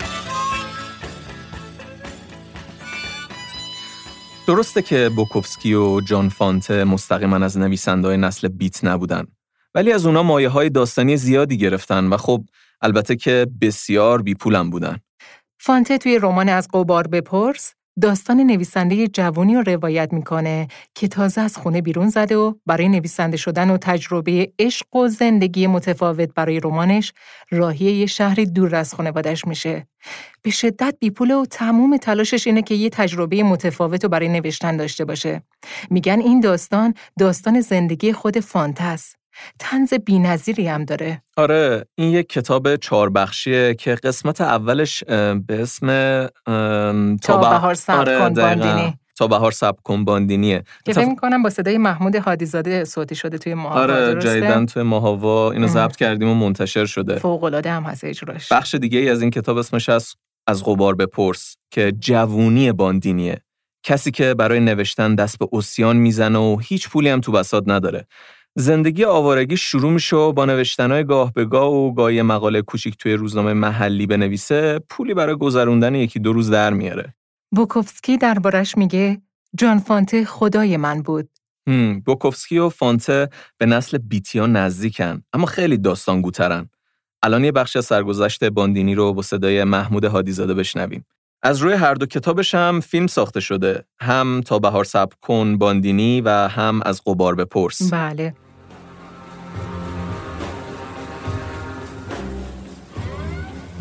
درسته که بوکوفسکی و جان فانته مستقیما از نویسندهای نسل بیت نبودن ولی از اونا مایه های داستانی زیادی گرفتن و خب البته که بسیار بیپولم بودن. فانته توی رمان از قبار بپرس داستان نویسنده جوانی رو روایت می‌کنه که تازه از خونه بیرون زده و برای نویسنده شدن و تجربه عشق و زندگی متفاوت برای رمانش راهی یه شهری دور از خانوادش میشه. به شدت بیپوله و تموم تلاشش اینه که یه تجربه متفاوت رو برای نوشتن داشته باشه. میگن این داستان داستان زندگی خود فانته است. تنز بینظیری هم داره. آره این یک کتاب چهار بخشیه که قسمت اولش به اسم تا بهار سب آره تا بهار سب کن باندینیه که فکر می‌کنم با صدای محمود حادیزاده صوتی شده توی ماهوا آره جدیدن توی ماهوا اینو ضبط کردیم و منتشر شده. فوق العاده هم هست اجراش. بخش دیگه ای از این کتاب اسمش از از غبار بپرس که جوونی باندینیه. کسی که برای نوشتن دست به اوسیان می‌زنه و هیچ پولی هم تو بساط نداره. زندگی آوارگی شروع میشه و با نوشتنهای گاه به گاه و گاهی مقاله کوچیک توی روزنامه محلی بنویسه پولی برای گذروندن یکی دو روز در میاره. بوکوفسکی دربارش میگه جان فانته خدای من بود. بوکوفسکی و فانته به نسل بیتیا نزدیکن اما خیلی داستانگوترن. الان یه بخش از سرگذشت باندینی رو با صدای محمود هادیزاده بشنویم. از روی هر دو کتابش هم فیلم ساخته شده هم تا بهار سب کن باندینی و هم از قبار بپرس بله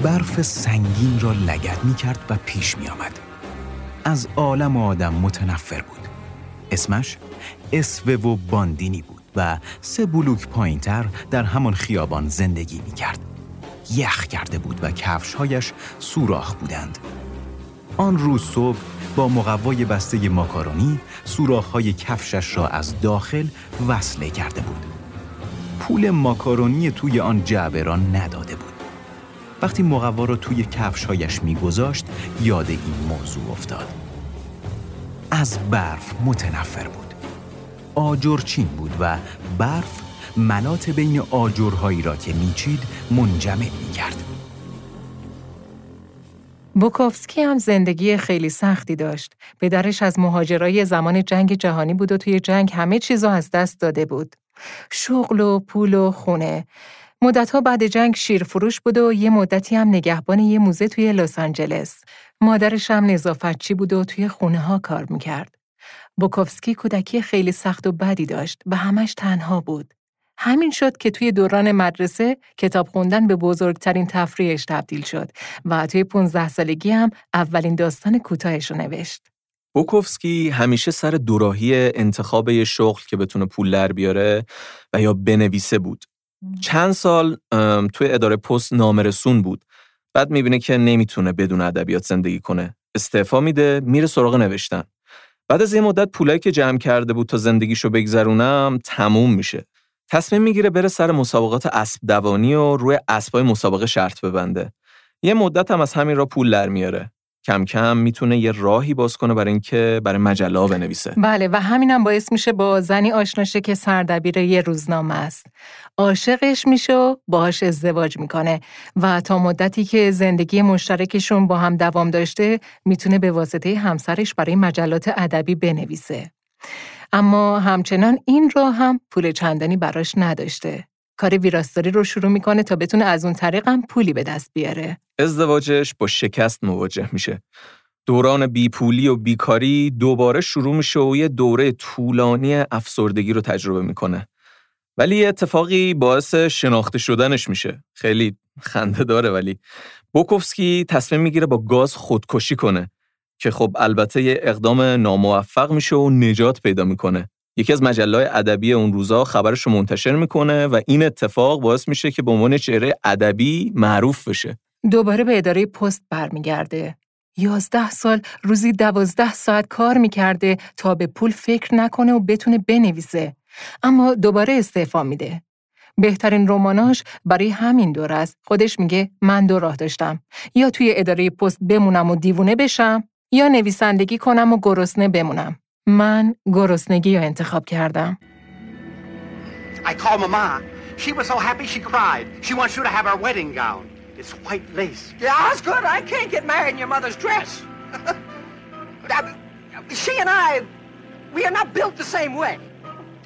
برف سنگین را لگد می کرد و پیش می آمد. از عالم و آدم متنفر بود. اسمش اسوه و باندینی بود و سه بلوک پایینتر در همان خیابان زندگی می کرد. یخ کرده بود و کفشهایش سوراخ بودند. آن روز صبح با مقوای بسته ماکارونی سوراخ‌های کفشش را از داخل وصله کرده بود. پول ماکارونی توی آن جعبه را نداده بود. وقتی مقوا را توی کفشهایش میگذاشت یاد این موضوع افتاد. از برف متنفر بود. آجرچین بود و برف ملات بین آجرهایی را که میچید منجمد می‌کرد. بوکوفسکی هم زندگی خیلی سختی داشت. پدرش از مهاجرای زمان جنگ جهانی بود و توی جنگ همه چیزو از دست داده بود. شغل و پول و خونه. مدتها بعد جنگ شیرفروش بود و یه مدتی هم نگهبان یه موزه توی لس آنجلس. مادرش هم نظافتچی بود و توی خونه ها کار می‌کرد. بوکوفسکی کودکی خیلی سخت و بدی داشت و همش تنها بود. همین شد که توی دوران مدرسه کتاب خوندن به بزرگترین تفریحش تبدیل شد و توی 15 سالگی هم اولین داستان کوتاهش رو نوشت. بوکوفسکی همیشه سر دوراهی انتخاب یه شغل که بتونه پول در بیاره و یا بنویسه بود. چند سال توی اداره پست نامرسون بود. بعد می‌بینه که نمی‌تونه بدون ادبیات زندگی کنه. استعفا میده، میره سراغ نوشتن. بعد از یه مدت پولایی که جمع کرده بود تا زندگیشو بگذرونم تموم میشه. تصمیم می‌گیره بره سر مسابقات اسب دوانی و روی اسبای مسابقه شرط ببنده. یه مدت هم از همین را پول در میاره. کم کم می‌تونه یه راهی باز کنه برای اینکه برای مجله بنویسه. بله و همینم باعث میشه با زنی آشنا شه که سردبیر یه روزنامه است. عاشقش میشه و باهاش ازدواج می‌کنه و تا مدتی که زندگی مشترکشون با هم دوام داشته می‌تونه به واسطه همسرش برای مجلات ادبی بنویسه. اما همچنان این را هم پول چندانی براش نداشته. کار ویراستاری رو شروع می‌کنه تا بتونه از اون طریق هم پولی به دست بیاره. ازدواجش با شکست مواجه میشه. دوران بیپولی و بیکاری دوباره شروع میشه و یه دوره طولانی افسردگی رو تجربه می‌کنه. ولی یه اتفاقی باعث شناخته شدنش میشه. خیلی خنده داره ولی بوکوفسکی تصمیم می‌گیره با گاز خودکشی کنه که خب البته یه اقدام ناموفق میشه و نجات پیدا می‌کنه. یکی از مجله ادبی اون روزا خبرش رو منتشر می‌کنه و این اتفاق باعث میشه که به عنوان چهره ادبی معروف بشه. دوباره به اداره پست برمیگرده. یازده سال روزی دوازده ساعت کار می‌کرده تا به پول فکر نکنه و بتونه بنویسه. اما دوباره استعفا میده. بهترین رماناش برای همین دور است. خودش میگه من دو راه داشتم. یا توی اداره پست بمونم و دیوونه بشم یا نویسندگی کنم و گرسنه بمونم. من گرسنگی رو انتخاب کردم. I called Mama. She was so happy she cried. She wants you to have her wedding gown. It's white lace. Yeah, that's good. I can't get married in your mother's dress. <laughs> she and I, we are not built the same way.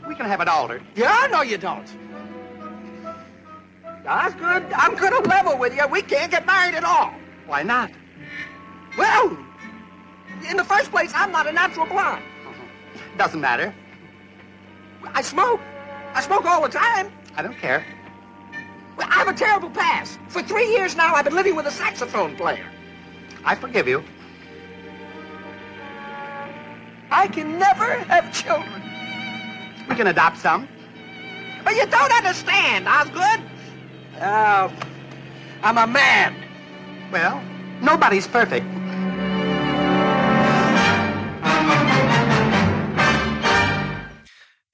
We can have it altered. Yeah, no you don't. Osgood, I'm gonna level with you. We can't get married at all. Why not? Well, in the first place, I'm not a natural blonde. Doesn't matter. I smoke. I smoke all the time. I don't care. Well, I have a terrible past. For three years now, I've been living with a saxophone player. I forgive you. I can never have children. We can adopt some. But you don't understand, Osgood. Uh, I'm a man. Well, nobody's perfect.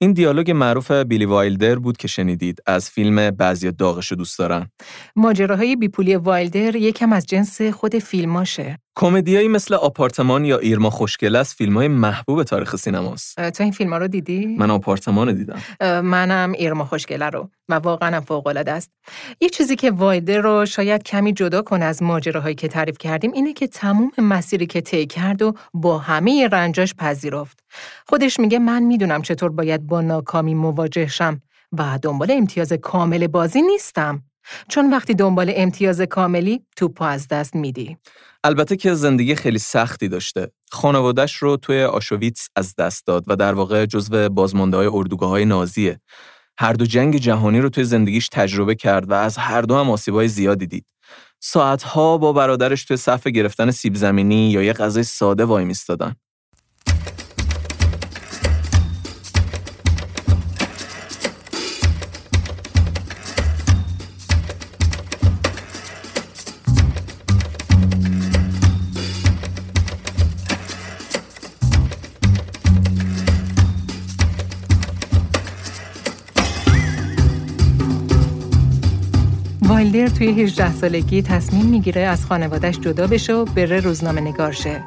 این دیالوگ معروف بیلی وایلدر بود که شنیدید از فیلم بعضی داغش دوست دارن. ماجراهای بیپولی وایلدر یکم از جنس خود فیلماشه. کمدیایی مثل آپارتمان یا ایرما خوشگل است فیلم های محبوب تاریخ سینماست. تو این فیلم ها رو دیدی؟ من آپارتمان دیدم. منم ایرما خوشگله رو و واقعا فوق العاده است. یه چیزی که وایلدر رو شاید کمی جدا کنه از ماجراهایی که تعریف کردیم اینه که تموم مسیری که طی کرد و با همه رنجاش پذیرفت. خودش میگه من می‌دونم چطور باید با ناکامی مواجه شم و دنبال امتیاز کامل بازی نیستم. چون وقتی دنبال امتیاز کاملی توپو از دست میدی. البته که زندگی خیلی سختی داشته. خانوادش رو توی آشویتس از دست داد و در واقع جزو بازمانده های اردوگاه های نازیه. هر دو جنگ جهانی رو توی زندگیش تجربه کرد و از هر دو هم آسیبای زیادی دید. ساعتها با برادرش توی صف گرفتن سیب زمینی یا یه غذای ساده وای میستادن. وایلدر توی 18 سالگی تصمیم می‌گیره از خانوادش جدا بشه و بره روزنامه نگار شه.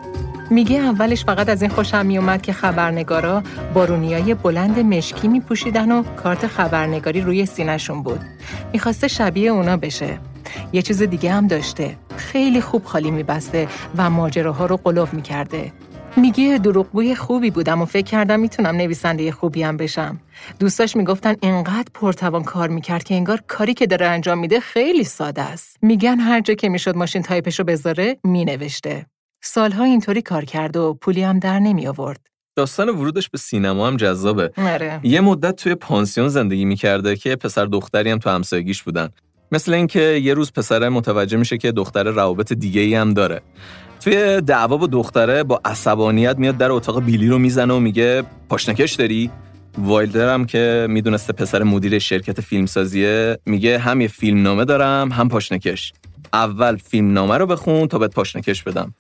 میگه اولش فقط از این خوشم میومد که خبرنگارا بارونیای بلند مشکی میپوشیدن و کارت خبرنگاری روی سینهشون بود. می‌خواسته شبیه اونا بشه. یه چیز دیگه هم داشته. خیلی خوب خالی میبسته و ماجراها رو قلوف می‌کرده. میگه دروغگوی خوبی بودم و فکر کردم می‌تونم نویسنده خوبی هم بشم. دوستاش می‌گفتن اینقدر پرتوان کار می‌کرد که انگار کاری که داره انجام میده خیلی ساده است. میگن هر جا که می‌شد ماشین تایپش رو بذاره مینوشته. سالها اینطوری کار کرد و پولی هم در نمی آورد. داستان ورودش به سینما هم جذابه. آره. یه مدت توی پانسیون زندگی می‌کرده که پسر دختری هم تو همسایگیش بودن. مثل اینکه یه روز پسر متوجه میشه که دختر روابط دیگه ای هم داره. توی دعوا با دختره با عصبانیت میاد در اتاق بیلی رو می‌زنه و میگه پاشنکش داری؟ وایلدر هم که می‌دونسته پسر مدیر شرکت فیلمسازیه میگه هم یه فیلم نامه دارم هم پاشنکش. اول فیلم نامه رو بخون تا بهت پاشنکش بدم.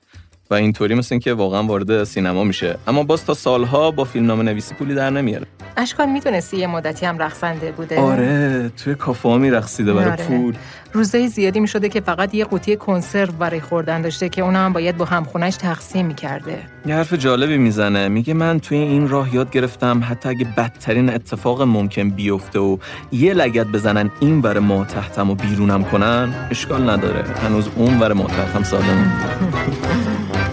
و اینطوری مثل که واقعا وارد سینما میشه. اما باز تا سالها با فیلمنامه نویسی پولی در نمیاره. اشکان می‌دونستی یه مدتی هم رقصنده بوده؟ آره توی کافه ها میرقصیده برای آره. پول. روزای زیادی می‌شده که فقط یه قوطی کنسرو برای خوردن داشته که اونم باید با همخونش تقسیم می‌کرده. یه حرف جالبی می‌زنه. میگه من توی این راه یاد گرفتم حتی اگه بدترین اتفاق ممکن بیفته و یه لگت بزنن این ور ما تحتم و بیرونم کنن اشکال نداره. هنوز اون ور ما تحتم سالمه. <laughs>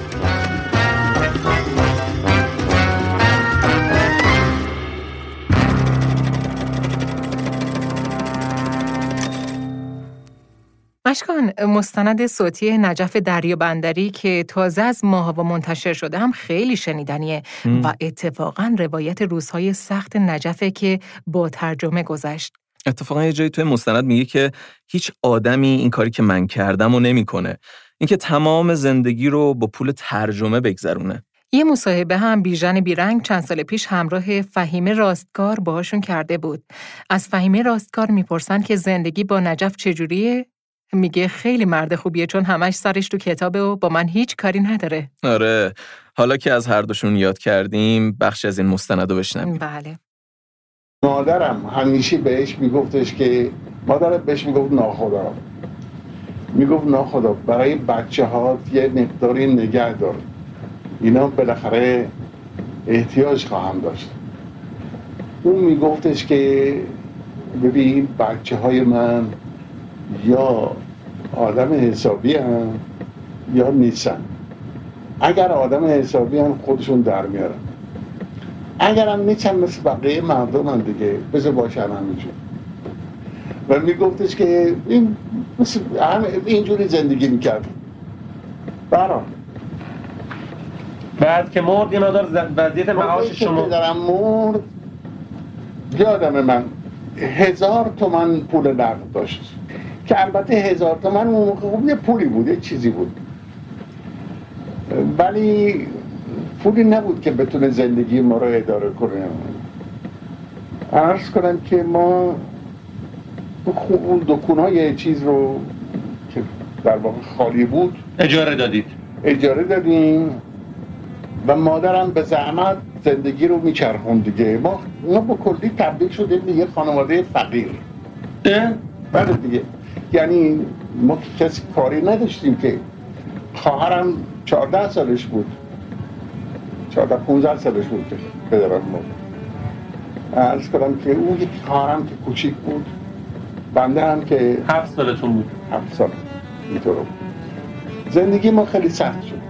اشکان مستند صوتی نجف دریا بندری که تازه از ماهوا منتشر شده هم خیلی شنیدنیه. و اتفاقا روایت روزهای سخت نجفه که با ترجمه گذشت. اتفاقا یه جایی توی مستند میگه که هیچ آدمی این کاری که من کردم و نمی‌کنه اینکه تمام زندگی رو با پول ترجمه بگذرونه یه مصاحبه هم بیژن بیرنگ چند سال پیش همراه فهیمه راستکار باهاشون کرده بود. از فهیمه راستکار می‌پرسن که زندگی با نجف چجوریه؟ میگه خیلی مرد خوبیه چون همش سرش تو کتابه و با من هیچ کاری نداره. آره. حالا که از هر دوشون یاد کردیم بخش از این مستند رو بشنویم. بله. مادرم همیشه بهش میگفتش که مادرت بهش می‌گفت ناخدا. می‌گفت ناخدا برای بچه ها یه مقداری نگه دار. اینا بالاخره احتیاج خواهم داشت. اون میگفتش که ببین بچه های من یا آدم حسابی هم یا نیستن. اگر آدم حسابی هم خودشون در میارن. اگر هم نیستن مثل بقیه مردم هم دیگه. بذار باشن همینجور. و میگفتش که این اینجوری زندگی می‌کرد. برام. بعد که مرد یه مقدار وضعیت معاش شما دارم مرد یادم من هزار تومن پول نقد داشت. که البته هزار تومن اون موقع خب یه پولی بود یه چیزی بود. ولی پولی نبود که بتونه زندگی ما رو اداره کنه. عرض کنم که ما اون دکون های چیز رو که در واقع خالی بود اجاره دادید. اجاره دادیم و مادرم به زحمت زندگی رو میچرخون دیگه. ما ما با کلی تبدیل شدیم دیگه خانواده فقیر. بله دیگه. یعنی ما کسی کاری نداشتیم که خواهرم 14 سالش بود. 14 15 سالش بود که پدرم مرد. عرض کنم که اون یک خواهرم که کوچیک بود. بنده هم که هفت سالتون بود. هفت سال. اینطور. زندگی ما خیلی سخت شد.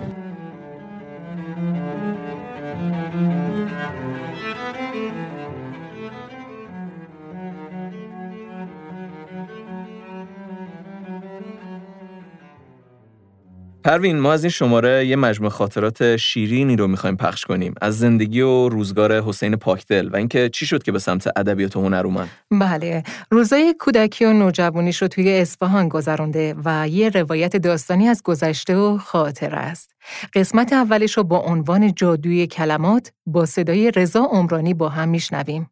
پروین ما از این شماره یه مجموع خاطرات شیرینی رو می‌خوایم پخش کنیم. از زندگی و روزگار حسین پاکدل و اینکه چی شد که به سمت ادبیات و هنر اومد؟ بله روزای کودکی و نوجوانیش رو توی اصفهان گذرانده و یه روایت داستانی از گذشته و خاطر است. قسمت اولش رو با عنوان جادوی کلمات با صدای رضا عمرانی با هم میشنویم.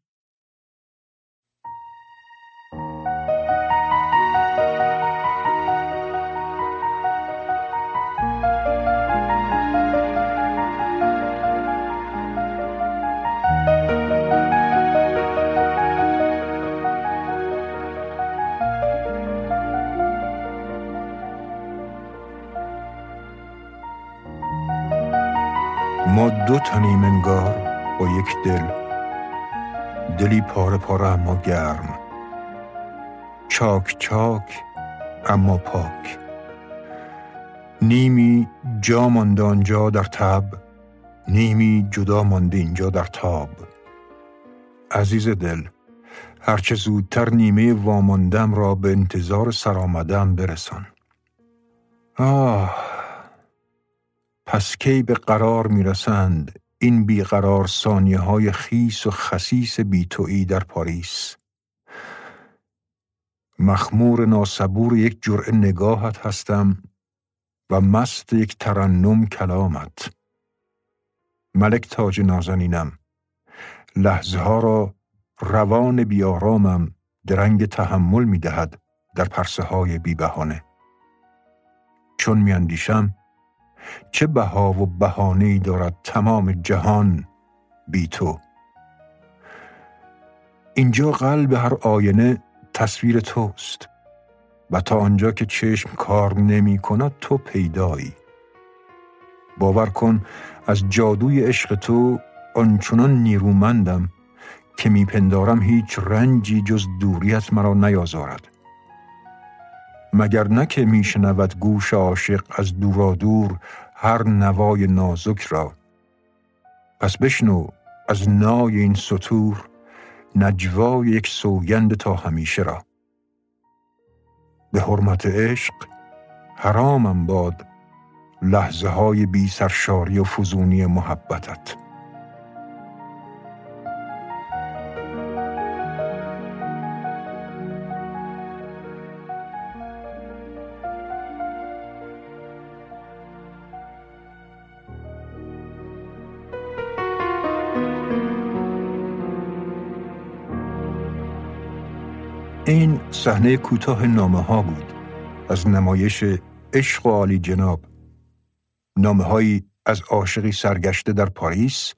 ما دو تنیم انگار با یک دل. دلی پاره پاره اما گرم. چاک چاک اما پاک. نیمی جا مانده آنجا در تب نیمی جدا مانده اینجا در تاب. عزیز دل هرچه زودتر نیمه واماندم را به انتظار سرآمدم برسان. آه پس کی به قرار می‌رسند؟ این بیقرار ثانیه های خیس و خسیس بیتویی در پاریس. مخمور ناسبور یک جرعه نگاهت هستم و مست یک ترنم کلامت. ملک تاج نازنینم لحظه ها را روان بیارامم درنگ تحمل می دهد در پرسه های بی بهانه. چون میاندیشم چه بها و بهانه دارد تمام جهان بی تو. اینجا قلب هر آینه تصویر توست و تا آنجا که چشم کار نمی کند تو پیدایی. باور کن از جادوی عشق تو آنچنان نیرومندم که میپندارم هیچ رنجی جز دوریت مرا نیازارد. مگر نه که میشنود گوش عاشق از دورا دور هر نوای نازک را؟ پس بشنو از نای این سطور نجوای یک سوگند تا همیشه را. به حرمت عشق حرامم باد لحظه های بی سرشاری و فزونی محبتت. صحنه کوتاه نامه ها بود. از نمایش عشق و عالی جناب. نامه هایی از عاشقی سرگشته در پاریس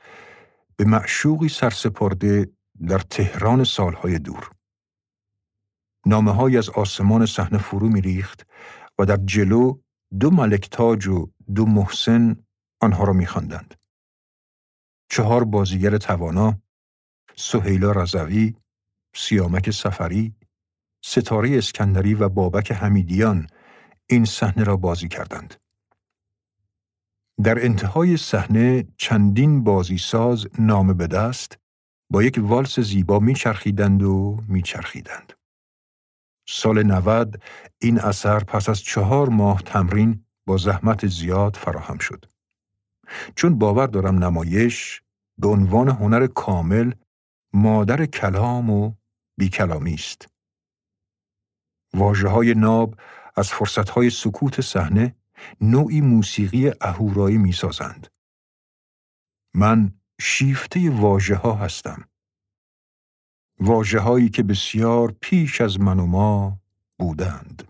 به معشوقی سرسپرده در تهران سالهای دور. نامه های از آسمان صحنه فرو میریخت و در جلو دو ملکتاج و دو محسن آنها را میخواندند. چهار بازیگر توانا سهیلا رضوی سیامک سفری ستاره اسکندری و بابک حمیدیان این صحنه را بازی کردند. در انتهای صحنه چندین بازیساز نامه به دست با یک والس زیبا میچرخیدند و میچرخیدند. سال 90 این اثر پس از چهار ماه تمرین با زحمت زیاد فراهم شد. چون باور دارم نمایش به عنوان هنر کامل مادر کلام و بیکلامی است. واجه های ناب از فرصت های سکوت صحنه نوعی موسیقی اهورایی می سازند. من شیفته واجه ها هستم. واجه هایی که بسیار پیش از من و ما بودند.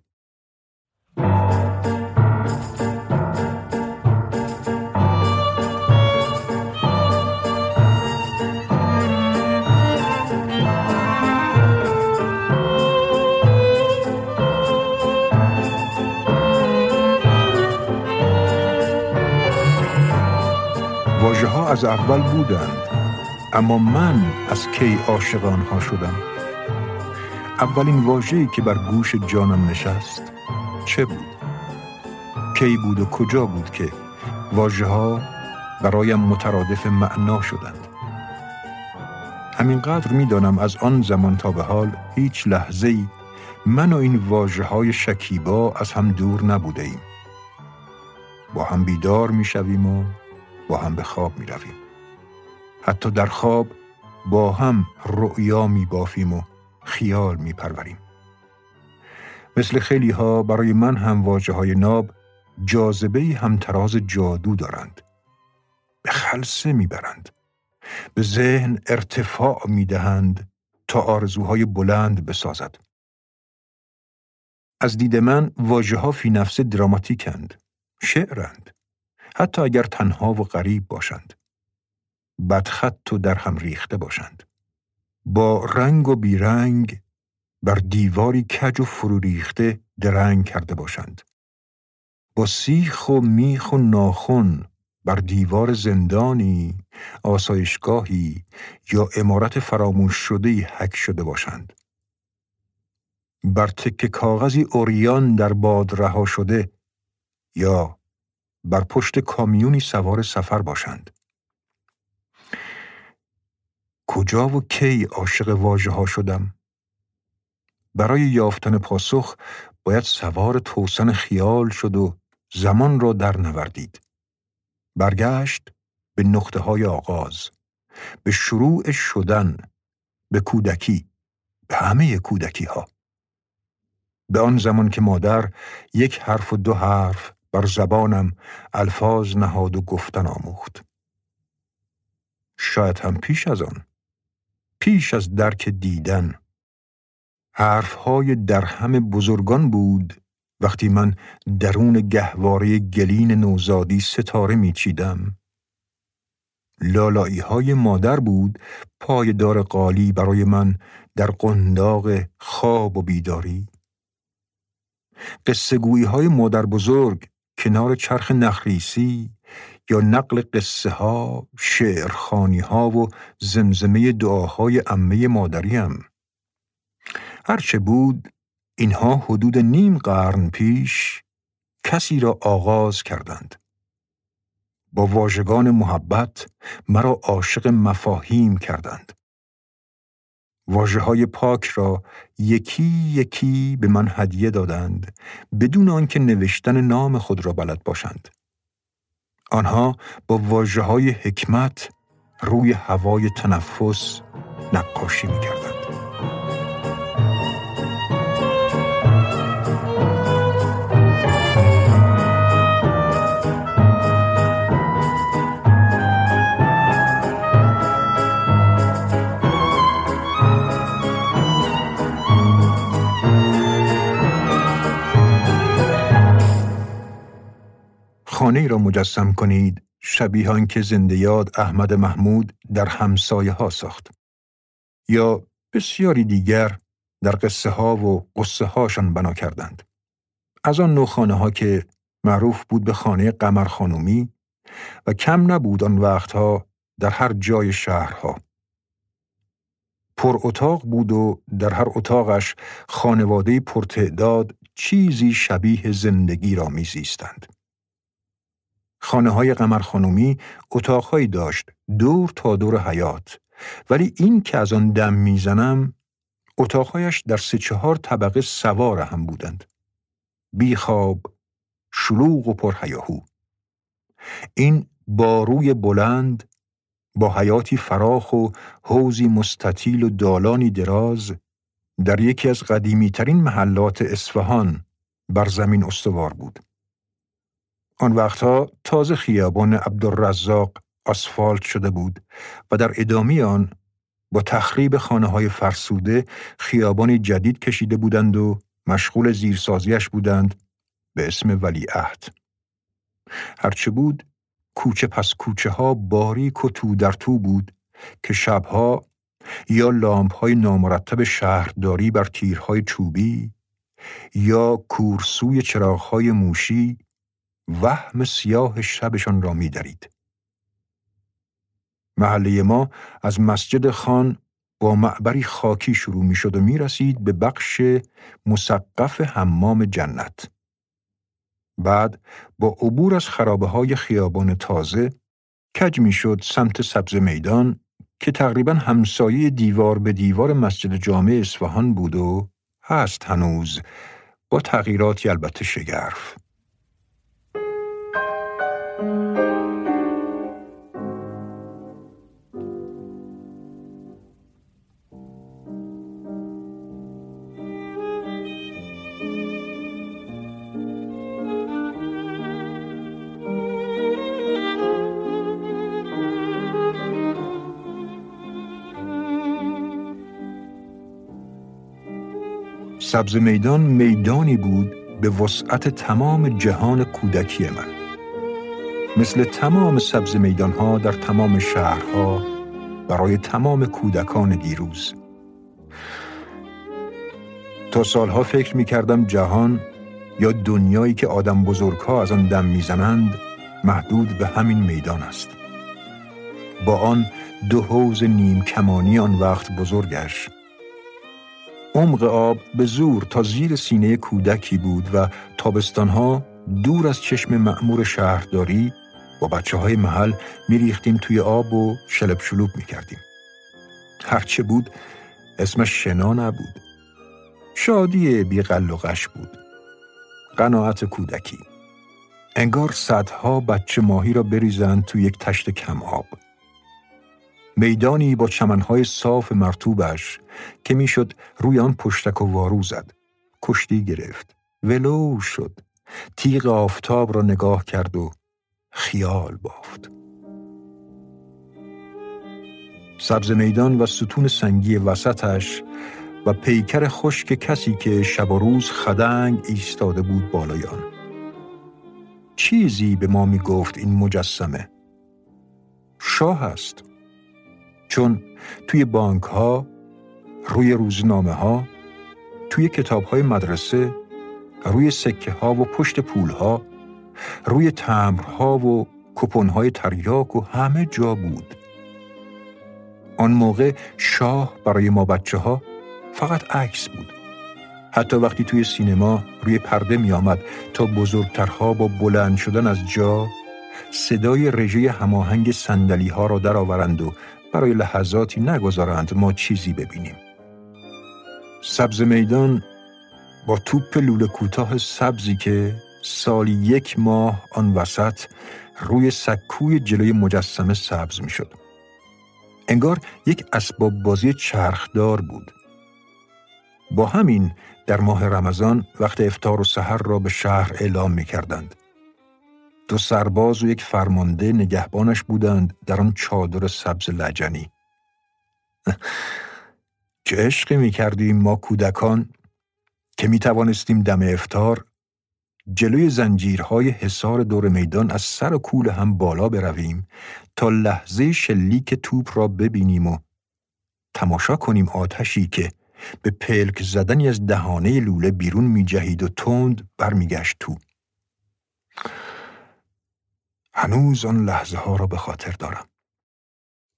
از اول بودند اما من از کی عاشق آنها شدم؟ اولین واژه‌ای که بر گوش جانم نشست چه بود؟ کی بود و کجا بود که واژه ها برایم مترادف معنا شدند؟ همینقدر می‌دانم از آن زمان تا به حال هیچ لحظه ای من و این واژه های شکیبا از هم دور نبوده ایم. با هم بیدار می شویم و با هم به خواب می رویم. حتی در خواب با هم رؤیا می بافیم و خیال می پروریم. مثل خیلی ها برای من هم واجه های ناب جاذبه همتراز جادو دارند. به خلصه می برند. به ذهن ارتفاع می دهند تا آرزوهای بلند بسازد. از دید من واجه ها فی نفس دراماتیکند. شعرند. حتی اگر تنها و غریب باشند. بدخط و در هم ریخته باشند. با رنگ و بیرنگ بر دیواری کج و فرو ریخته درنگ کرده باشند. با سیخ و میخ و ناخن بر دیوار زندانی، آسایشگاهی یا امارت فراموش شده حک شده باشند. بر تک کاغذی اوریان در باد رها شده یا بر پشت کامیونی سوار سفر باشند. کجا و کی عاشق واژه ها شدم؟ برای یافتن پاسخ باید سوار توسن خیال شد و زمان را در نوردید. برگشت به نقطه های آغاز، به شروع شدن، به کودکی، به همه کودکی ها. به آن زمان که مادر یک حرف و دو حرف بر زبانم الفاظ نهاد و گفتن آموخت. شاید هم پیش از آن. پیش از درک دیدن. حرفهای درهم بزرگان بود وقتی من درون گهواره گلین نوزادی ستاره میچیدم. لالایی های مادر بود پایدار قالی برای من در قنداق خواب و بیداری. قصه های مادر بزرگ کنار چرخ نخریسی یا نقل قصه ها، شعرخانی ها و زمزمه دعاهای امه مادریم. هرچه بود اینها حدود نیم قرن پیش کسی را آغاز کردند. با واژگان محبت مرا عاشق مفاهیم کردند. واجه های پاک را یکی یکی به من هدیه دادند بدون آنکه نوشتن نام خود را بلد باشند. آنها با واجه های حکمت روی هوای تنفس نقاشی می کردند. خانه را مجسم کنید شبیه که زنده یاد احمد محمود در همسایه ها ساخت. یا بسیاری دیگر در قصه ها و قصه هاشان بنا کردند. از آن نوع خانه ها که معروف بود به خانه قمر خانومی و کم نبود آن وقتها در هر جای شهرها. پر اتاق بود و در هر اتاقش خانواده پرتعداد چیزی شبیه زندگی را میزیستند. خانه های قمر خانومی اتاقهایی داشت دور تا دور حیات ولی این که از آن دم می‌زنم اتاقهایش در سه چهار طبقه سوار هم بودند. بی خواب، شلوغ و پرهیاهو. این باروی بلند با حیاتی فراخ و حوزی مستطیل و دالانی دراز در یکی از قدیمیترین محلات اصفهان بر زمین استوار بود. آن وقتها تازه خیابان عبدالرزاق آسفالت شده بود و در ادامه آن با تخریب خانه های فرسوده خیابانی جدید کشیده بودند و مشغول زیرسازیش بودند به اسم ولیعهد. هرچه بود کوچه پس کوچه ها باریک و تو در تو بود که شبها یا لامپ های نامرتب شهرداری بر تیرهای چوبی یا کورسوی چراغهای موشی وهم سیاه شبشان را میدرید. محله ما از مسجد خان با معبری خاکی شروع می شد و می رسید به بخش مسقف حمام جنت. بعد با عبور از خرابه های خیابان تازه کج می شد سمت سبز میدان که تقریبا همسایه دیوار به دیوار مسجد جامع اصفهان بود و هست هنوز با تغییراتی البته شگرف. سبز میدان میدانی بود به وسعت تمام جهان کودکی من. مثل تمام سبز میدان ها در تمام شهرها برای تمام کودکان دیروز. تا سالها فکر می کردم جهان یا دنیایی که آدم بزرگها از آن دم می‌زنند محدود به همین میدان است. با آن دو حوز نیم کمانی آن وقت بزرگش عمق آب به زور تا زیر سینه کودکی بود و تابستانها دور از چشم معمور شهرداری با بچه های محل میریختیم توی آب و شلب شلوب می‌کردیم. هرچه بود اسمش شنا نبود. شادی بیقل و غش بود. قناعت کودکی. انگار صدها بچه ماهی را بریزند توی یک تشت کم آب. میدانی با چمنهای صاف مرتوبش که می‌شد روی آن پشتک و وارو زد. کشتی گرفت. ولو شد. تیغ آفتاب را نگاه کرد و خیال بافت. سبز میدان و ستون سنگی وسطش و پیکر خشک کسی که شب و روز خدنگ ایستاده بود بالای آن. چیزی به ما می گفت این مجسمه. شاه است. چون توی بانک ها روی روزنامه ها توی کتاب های مدرسه روی سکه ها و پشت پول ها روی تمرها و کپون های تریاک و همه جا بود. آن موقع شاه برای ما بچه ها فقط عکس بود. حتی وقتی توی سینما روی پرده می آمد تا بزرگترها با بلند شدن از جا صدای رژه هماهنگ سندلی ها را درآورند و برای لحظاتی نگذارند ما چیزی ببینیم. سبز میدان با توپ لوله کوتاه سبزی که سالی یک ماه آن وسط روی سکوی جلوی مجسمه سبز می‌شد. انگار یک اسباب بازی چرخدار بود. با همین در ماه رمضان وقت افتار و سحر را به شهر اعلام می کردند. دو سرباز و یک فرمانده نگهبانش بودند در آن چادر سبز لجنی. <laughs> چه عشقی می کردیم ما کودکان که می توانستیم دم افتار جلوی زنجیرهای حصار دور میدان از سر و کول هم بالا برویم تا لحظه شلیک توپ را ببینیم و تماشا کنیم آتشی که به پلک زدنی از دهانه لوله بیرون می جهید و تند برمیگشت تو. هنوز آن لحظه ها را به خاطر دارم.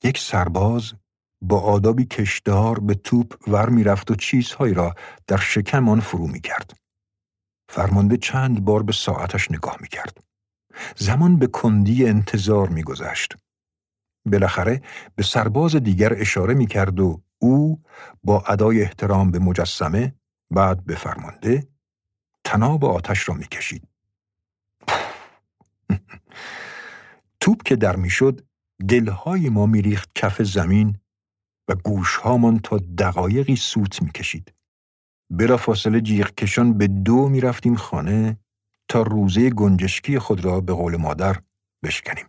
یک سرباز با آدابی کشدار به توپ ور می‌رفت و چیزهایی را در شکم آن فرو می کرد. فرمانده چند بار به ساعتش نگاه می کرد. زمان به کندی انتظار می گذشت. بالاخره به سرباز دیگر اشاره می کرد و او با ادای احترام به مجسمه بعد به فرمانده تناب آتش را می کشید. توپ که در می‌شد دلهای ما میریخت کف زمین و گوشهامان تا دقایقی سوت می‌کشید. بلا فاصله جیغ کشان به دو می‌رفتیم خانه تا روزه گنجشکی خود را به قول مادر بشکنیم.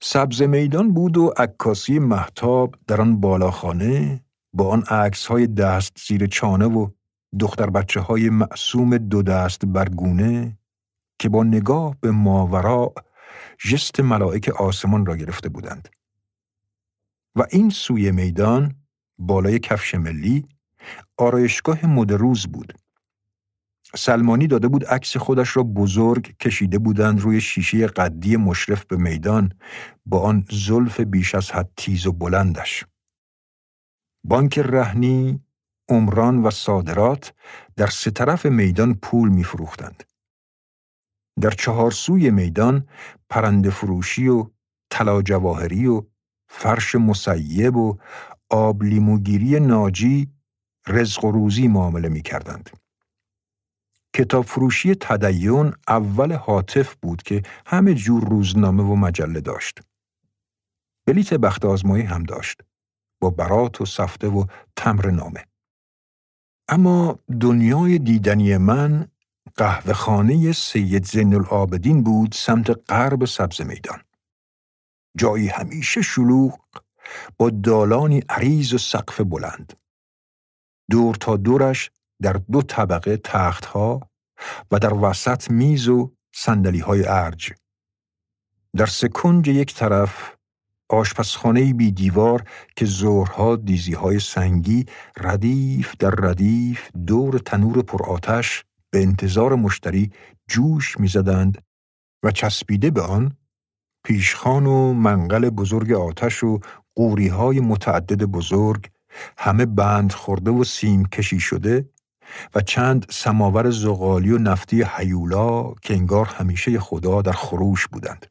سبز میدان بود و عکاسی محتاب در آن بالاخانه با آن عکس های دست زیر چانه و دختر بچه های معصوم دو دست برگونه که با نگاه به ماورا جست ملائک آسمان را گرفته بودند. و این سوی میدان بالای کفش ملی آرایشگاه مدروز بود. سلمانی داده بود عکس خودش را بزرگ کشیده بودند روی شیشه قدی مشرف به میدان با آن زلف بیش از حد تیز و بلندش. بانک رهنی، عمران و صادرات در سه طرف میدان پول میفروختند. در چهار سوی میدان پرنده فروشی و طلا جواهری و فرش مسیب و آب لیموگیری ناجی رزق و روزی معامله می کردند. کتاب فروشی تدیون اول حاطف بود که همه جور روزنامه و مجله داشت. بلیت بخت آزمایی هم داشت با برات و سفته و تمر نامه. اما دنیای دیدنی من قهوه خانه سید زین العابدین بود سمت غرب سبز میدان. جایی همیشه شلوغ با دالانی عریض و سقف بلند. دور تا دورش در دو طبقه تختها و در وسط میز و سندلی های ارج. در سکنج یک طرف آشپزخانه بی دیوار که زورها دیزی های سنگی ردیف در ردیف دور تنور پرآتش به انتظار مشتری جوش می‌زدند و چسبیده به آن پیشخان و منقل بزرگ آتش و قوری های متعدد بزرگ همه بند خورده و سیم کشی شده و چند سماور زغالی و نفتی حیولا که انگار همیشه خدا در خروش بودند.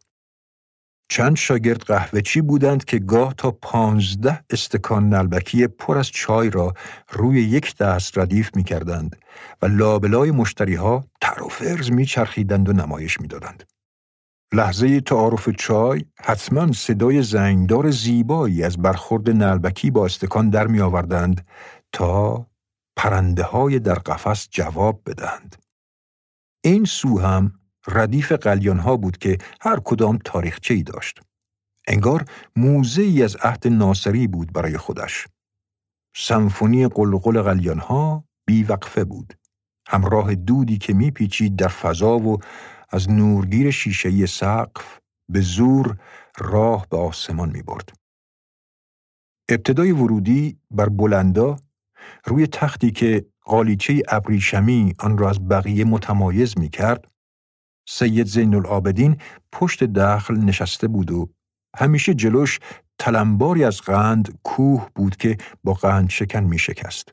چند شاگرد قهوه چی بودند که گاه تا پانزده استکان نلبکی پر از چای را روی یک دست ردیف می کردند و لابلای مشتری ها تر و فرز می چرخیدند و نمایش می دادند. لحظه تعارف چای حتما صدای زنگدار زیبایی از برخورد نلبکی با استکان در می آوردند تا پرنده های در قفس جواب بدهند. این سو هم ردیف قلیان ها بود که هر کدام تاریخچه ای داشت. انگار موزه ای از عهد ناصری بود برای خودش. سمفونی قلقل قلیان ها بیوقفه بود. همراه دودی که میپیچید در فضا و از نورگیر شیشهی سقف به زور راه به آسمان می برد. ابتدای ورودی بر بلندا روی تختی که قالیچه ابریشمی آن را از بقیه متمایز می کرد، سید زین العابدین پشت دخل نشسته بود و همیشه جلوش تلمباری از قند کوه بود که با قند شکن می شکست.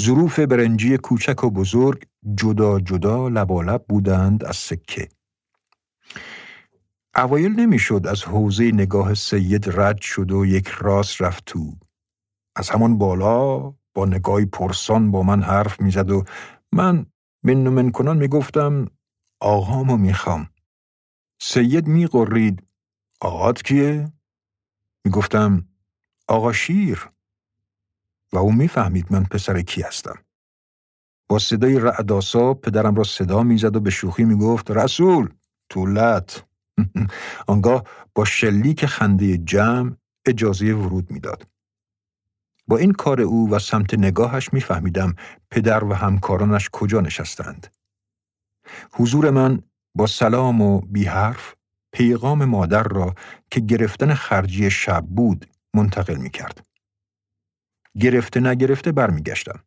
ظروف برنجی کوچک و بزرگ جدا جدا لبالب بودند از سکه. اوایل نمی‌شد از حوزه نگاه سید رد شد و یک راست رفت تو. از همان بالا با نگاهی پرسان با من حرف می‌زد و من من من کنان می‌گفتم آقامو می‌خوام. سید میقرید آقات کیه؟ می‌گفتم آقا شیر و او می‌فهمید من پسر کی هستم. با صدای رعداسا پدرم را صدا می‌زد و به شوخی می‌گفت رسول طولت <laughs> آنگاه با شلیک خنده جمع اجازه ورود می‌داد. با این کار او و سمت نگاهش میفهمیدم پدر و همکارانش کجا نشستند. حضور من با سلام و بی حرف پیغام مادر را که گرفتن خرجی شب بود منتقل می کرد. گرفته نگرفته برمیگشتم.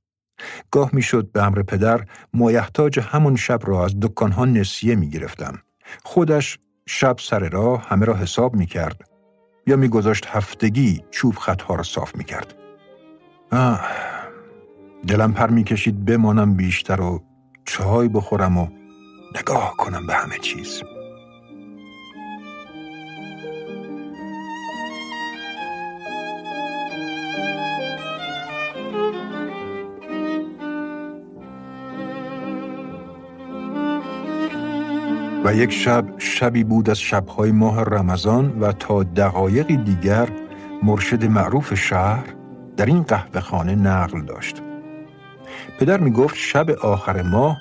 گاه می‌شد به امر پدر مایحتاج همون شب را از دکانها نسیه می گرفتم. خودش شب سر راه همه را حساب می کرد یا میگذاشت هفتگی چوب خطها را صاف می کرد. آه، دلم پر می کشید بمانم بیشتر و چای بخورم و نگاه کنم به همه چیز و یک شب شبی بود از شبهای ماه رمضان و تا دقایقی دیگر مرشد معروف شهر در این قهوه خانه نقل داشت. پدر می گفت شب آخر ماه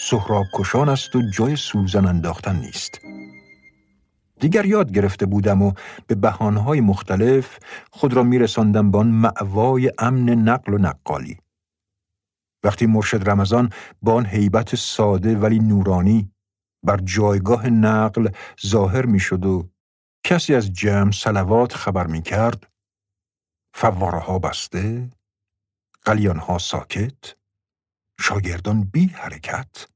سهراب کشان است و جای سوزن انداختن نیست. دیگر یاد گرفته بودم و به بحانهای مختلف خود را میرساندم به آن معوای امن نقل و نقالی. وقتی مرشد رمضان با آن حیبت ساده ولی نورانی بر جایگاه نقل ظاهر می‌شد و کسی از جمع سلوات خبر می کرد فواره ها بسته قلیان ها ساکت شاگردان بی حرکت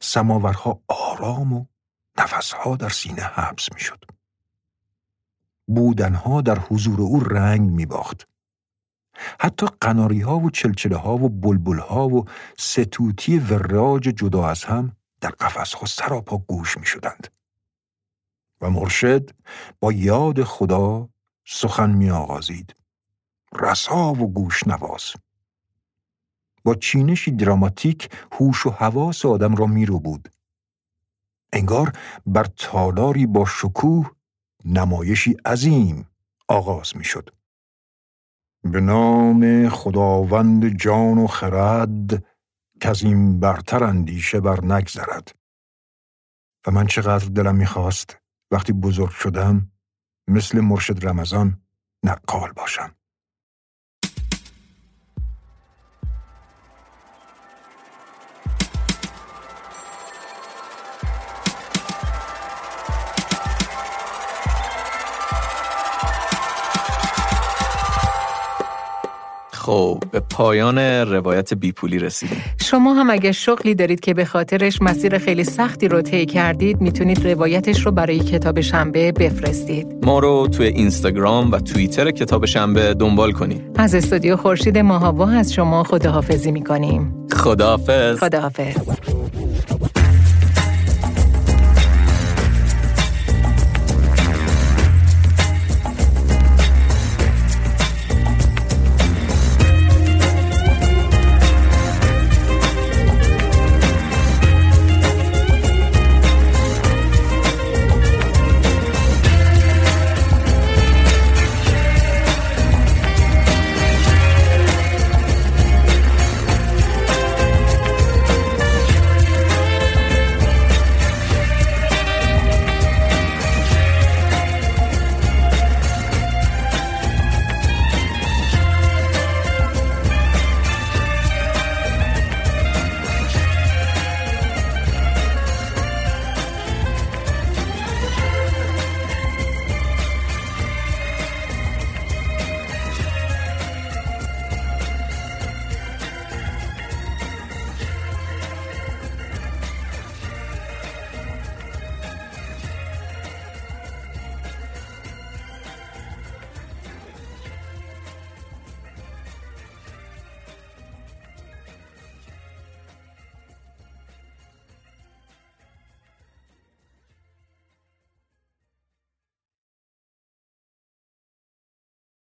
سماورها آرام و نفسها در سینه حبس می شد. بودنها در حضور او رنگ می باخت. حتی قناری ها و چلچله ها و بلبل ها و ستوتی وراج جدا از هم در قفس ها سراپا گوش می شدند. و مرشد با یاد خدا سخن می آغازید. رسا و گوش نواز. با چینشی دراماتیک هوش و حواس آدم را می رو بود. انگار بر تالاری با شکوه نمایشی عظیم آغاز می شد. به نام خداوند جان و خرد که از این برتر اندیشه بر نگذرد و من چقدر دلم می‌خواست وقتی بزرگ شدم مثل مرشد رمضان نقال باشم خب به پایان روایت بیپولی رسیدیم. شما هم اگه شغلی دارید که به خاطرش مسیر خیلی سختی رو طی کردید می‌تونید روایتش رو برای کتاب شنبه بفرستید. ما رو توی اینستاگرام و توییتر کتاب شنبه دنبال کنید. از استودیو خورشید ماهاوا از شما خداحافظی می‌کنیم. خداحافظ. خداحافظ.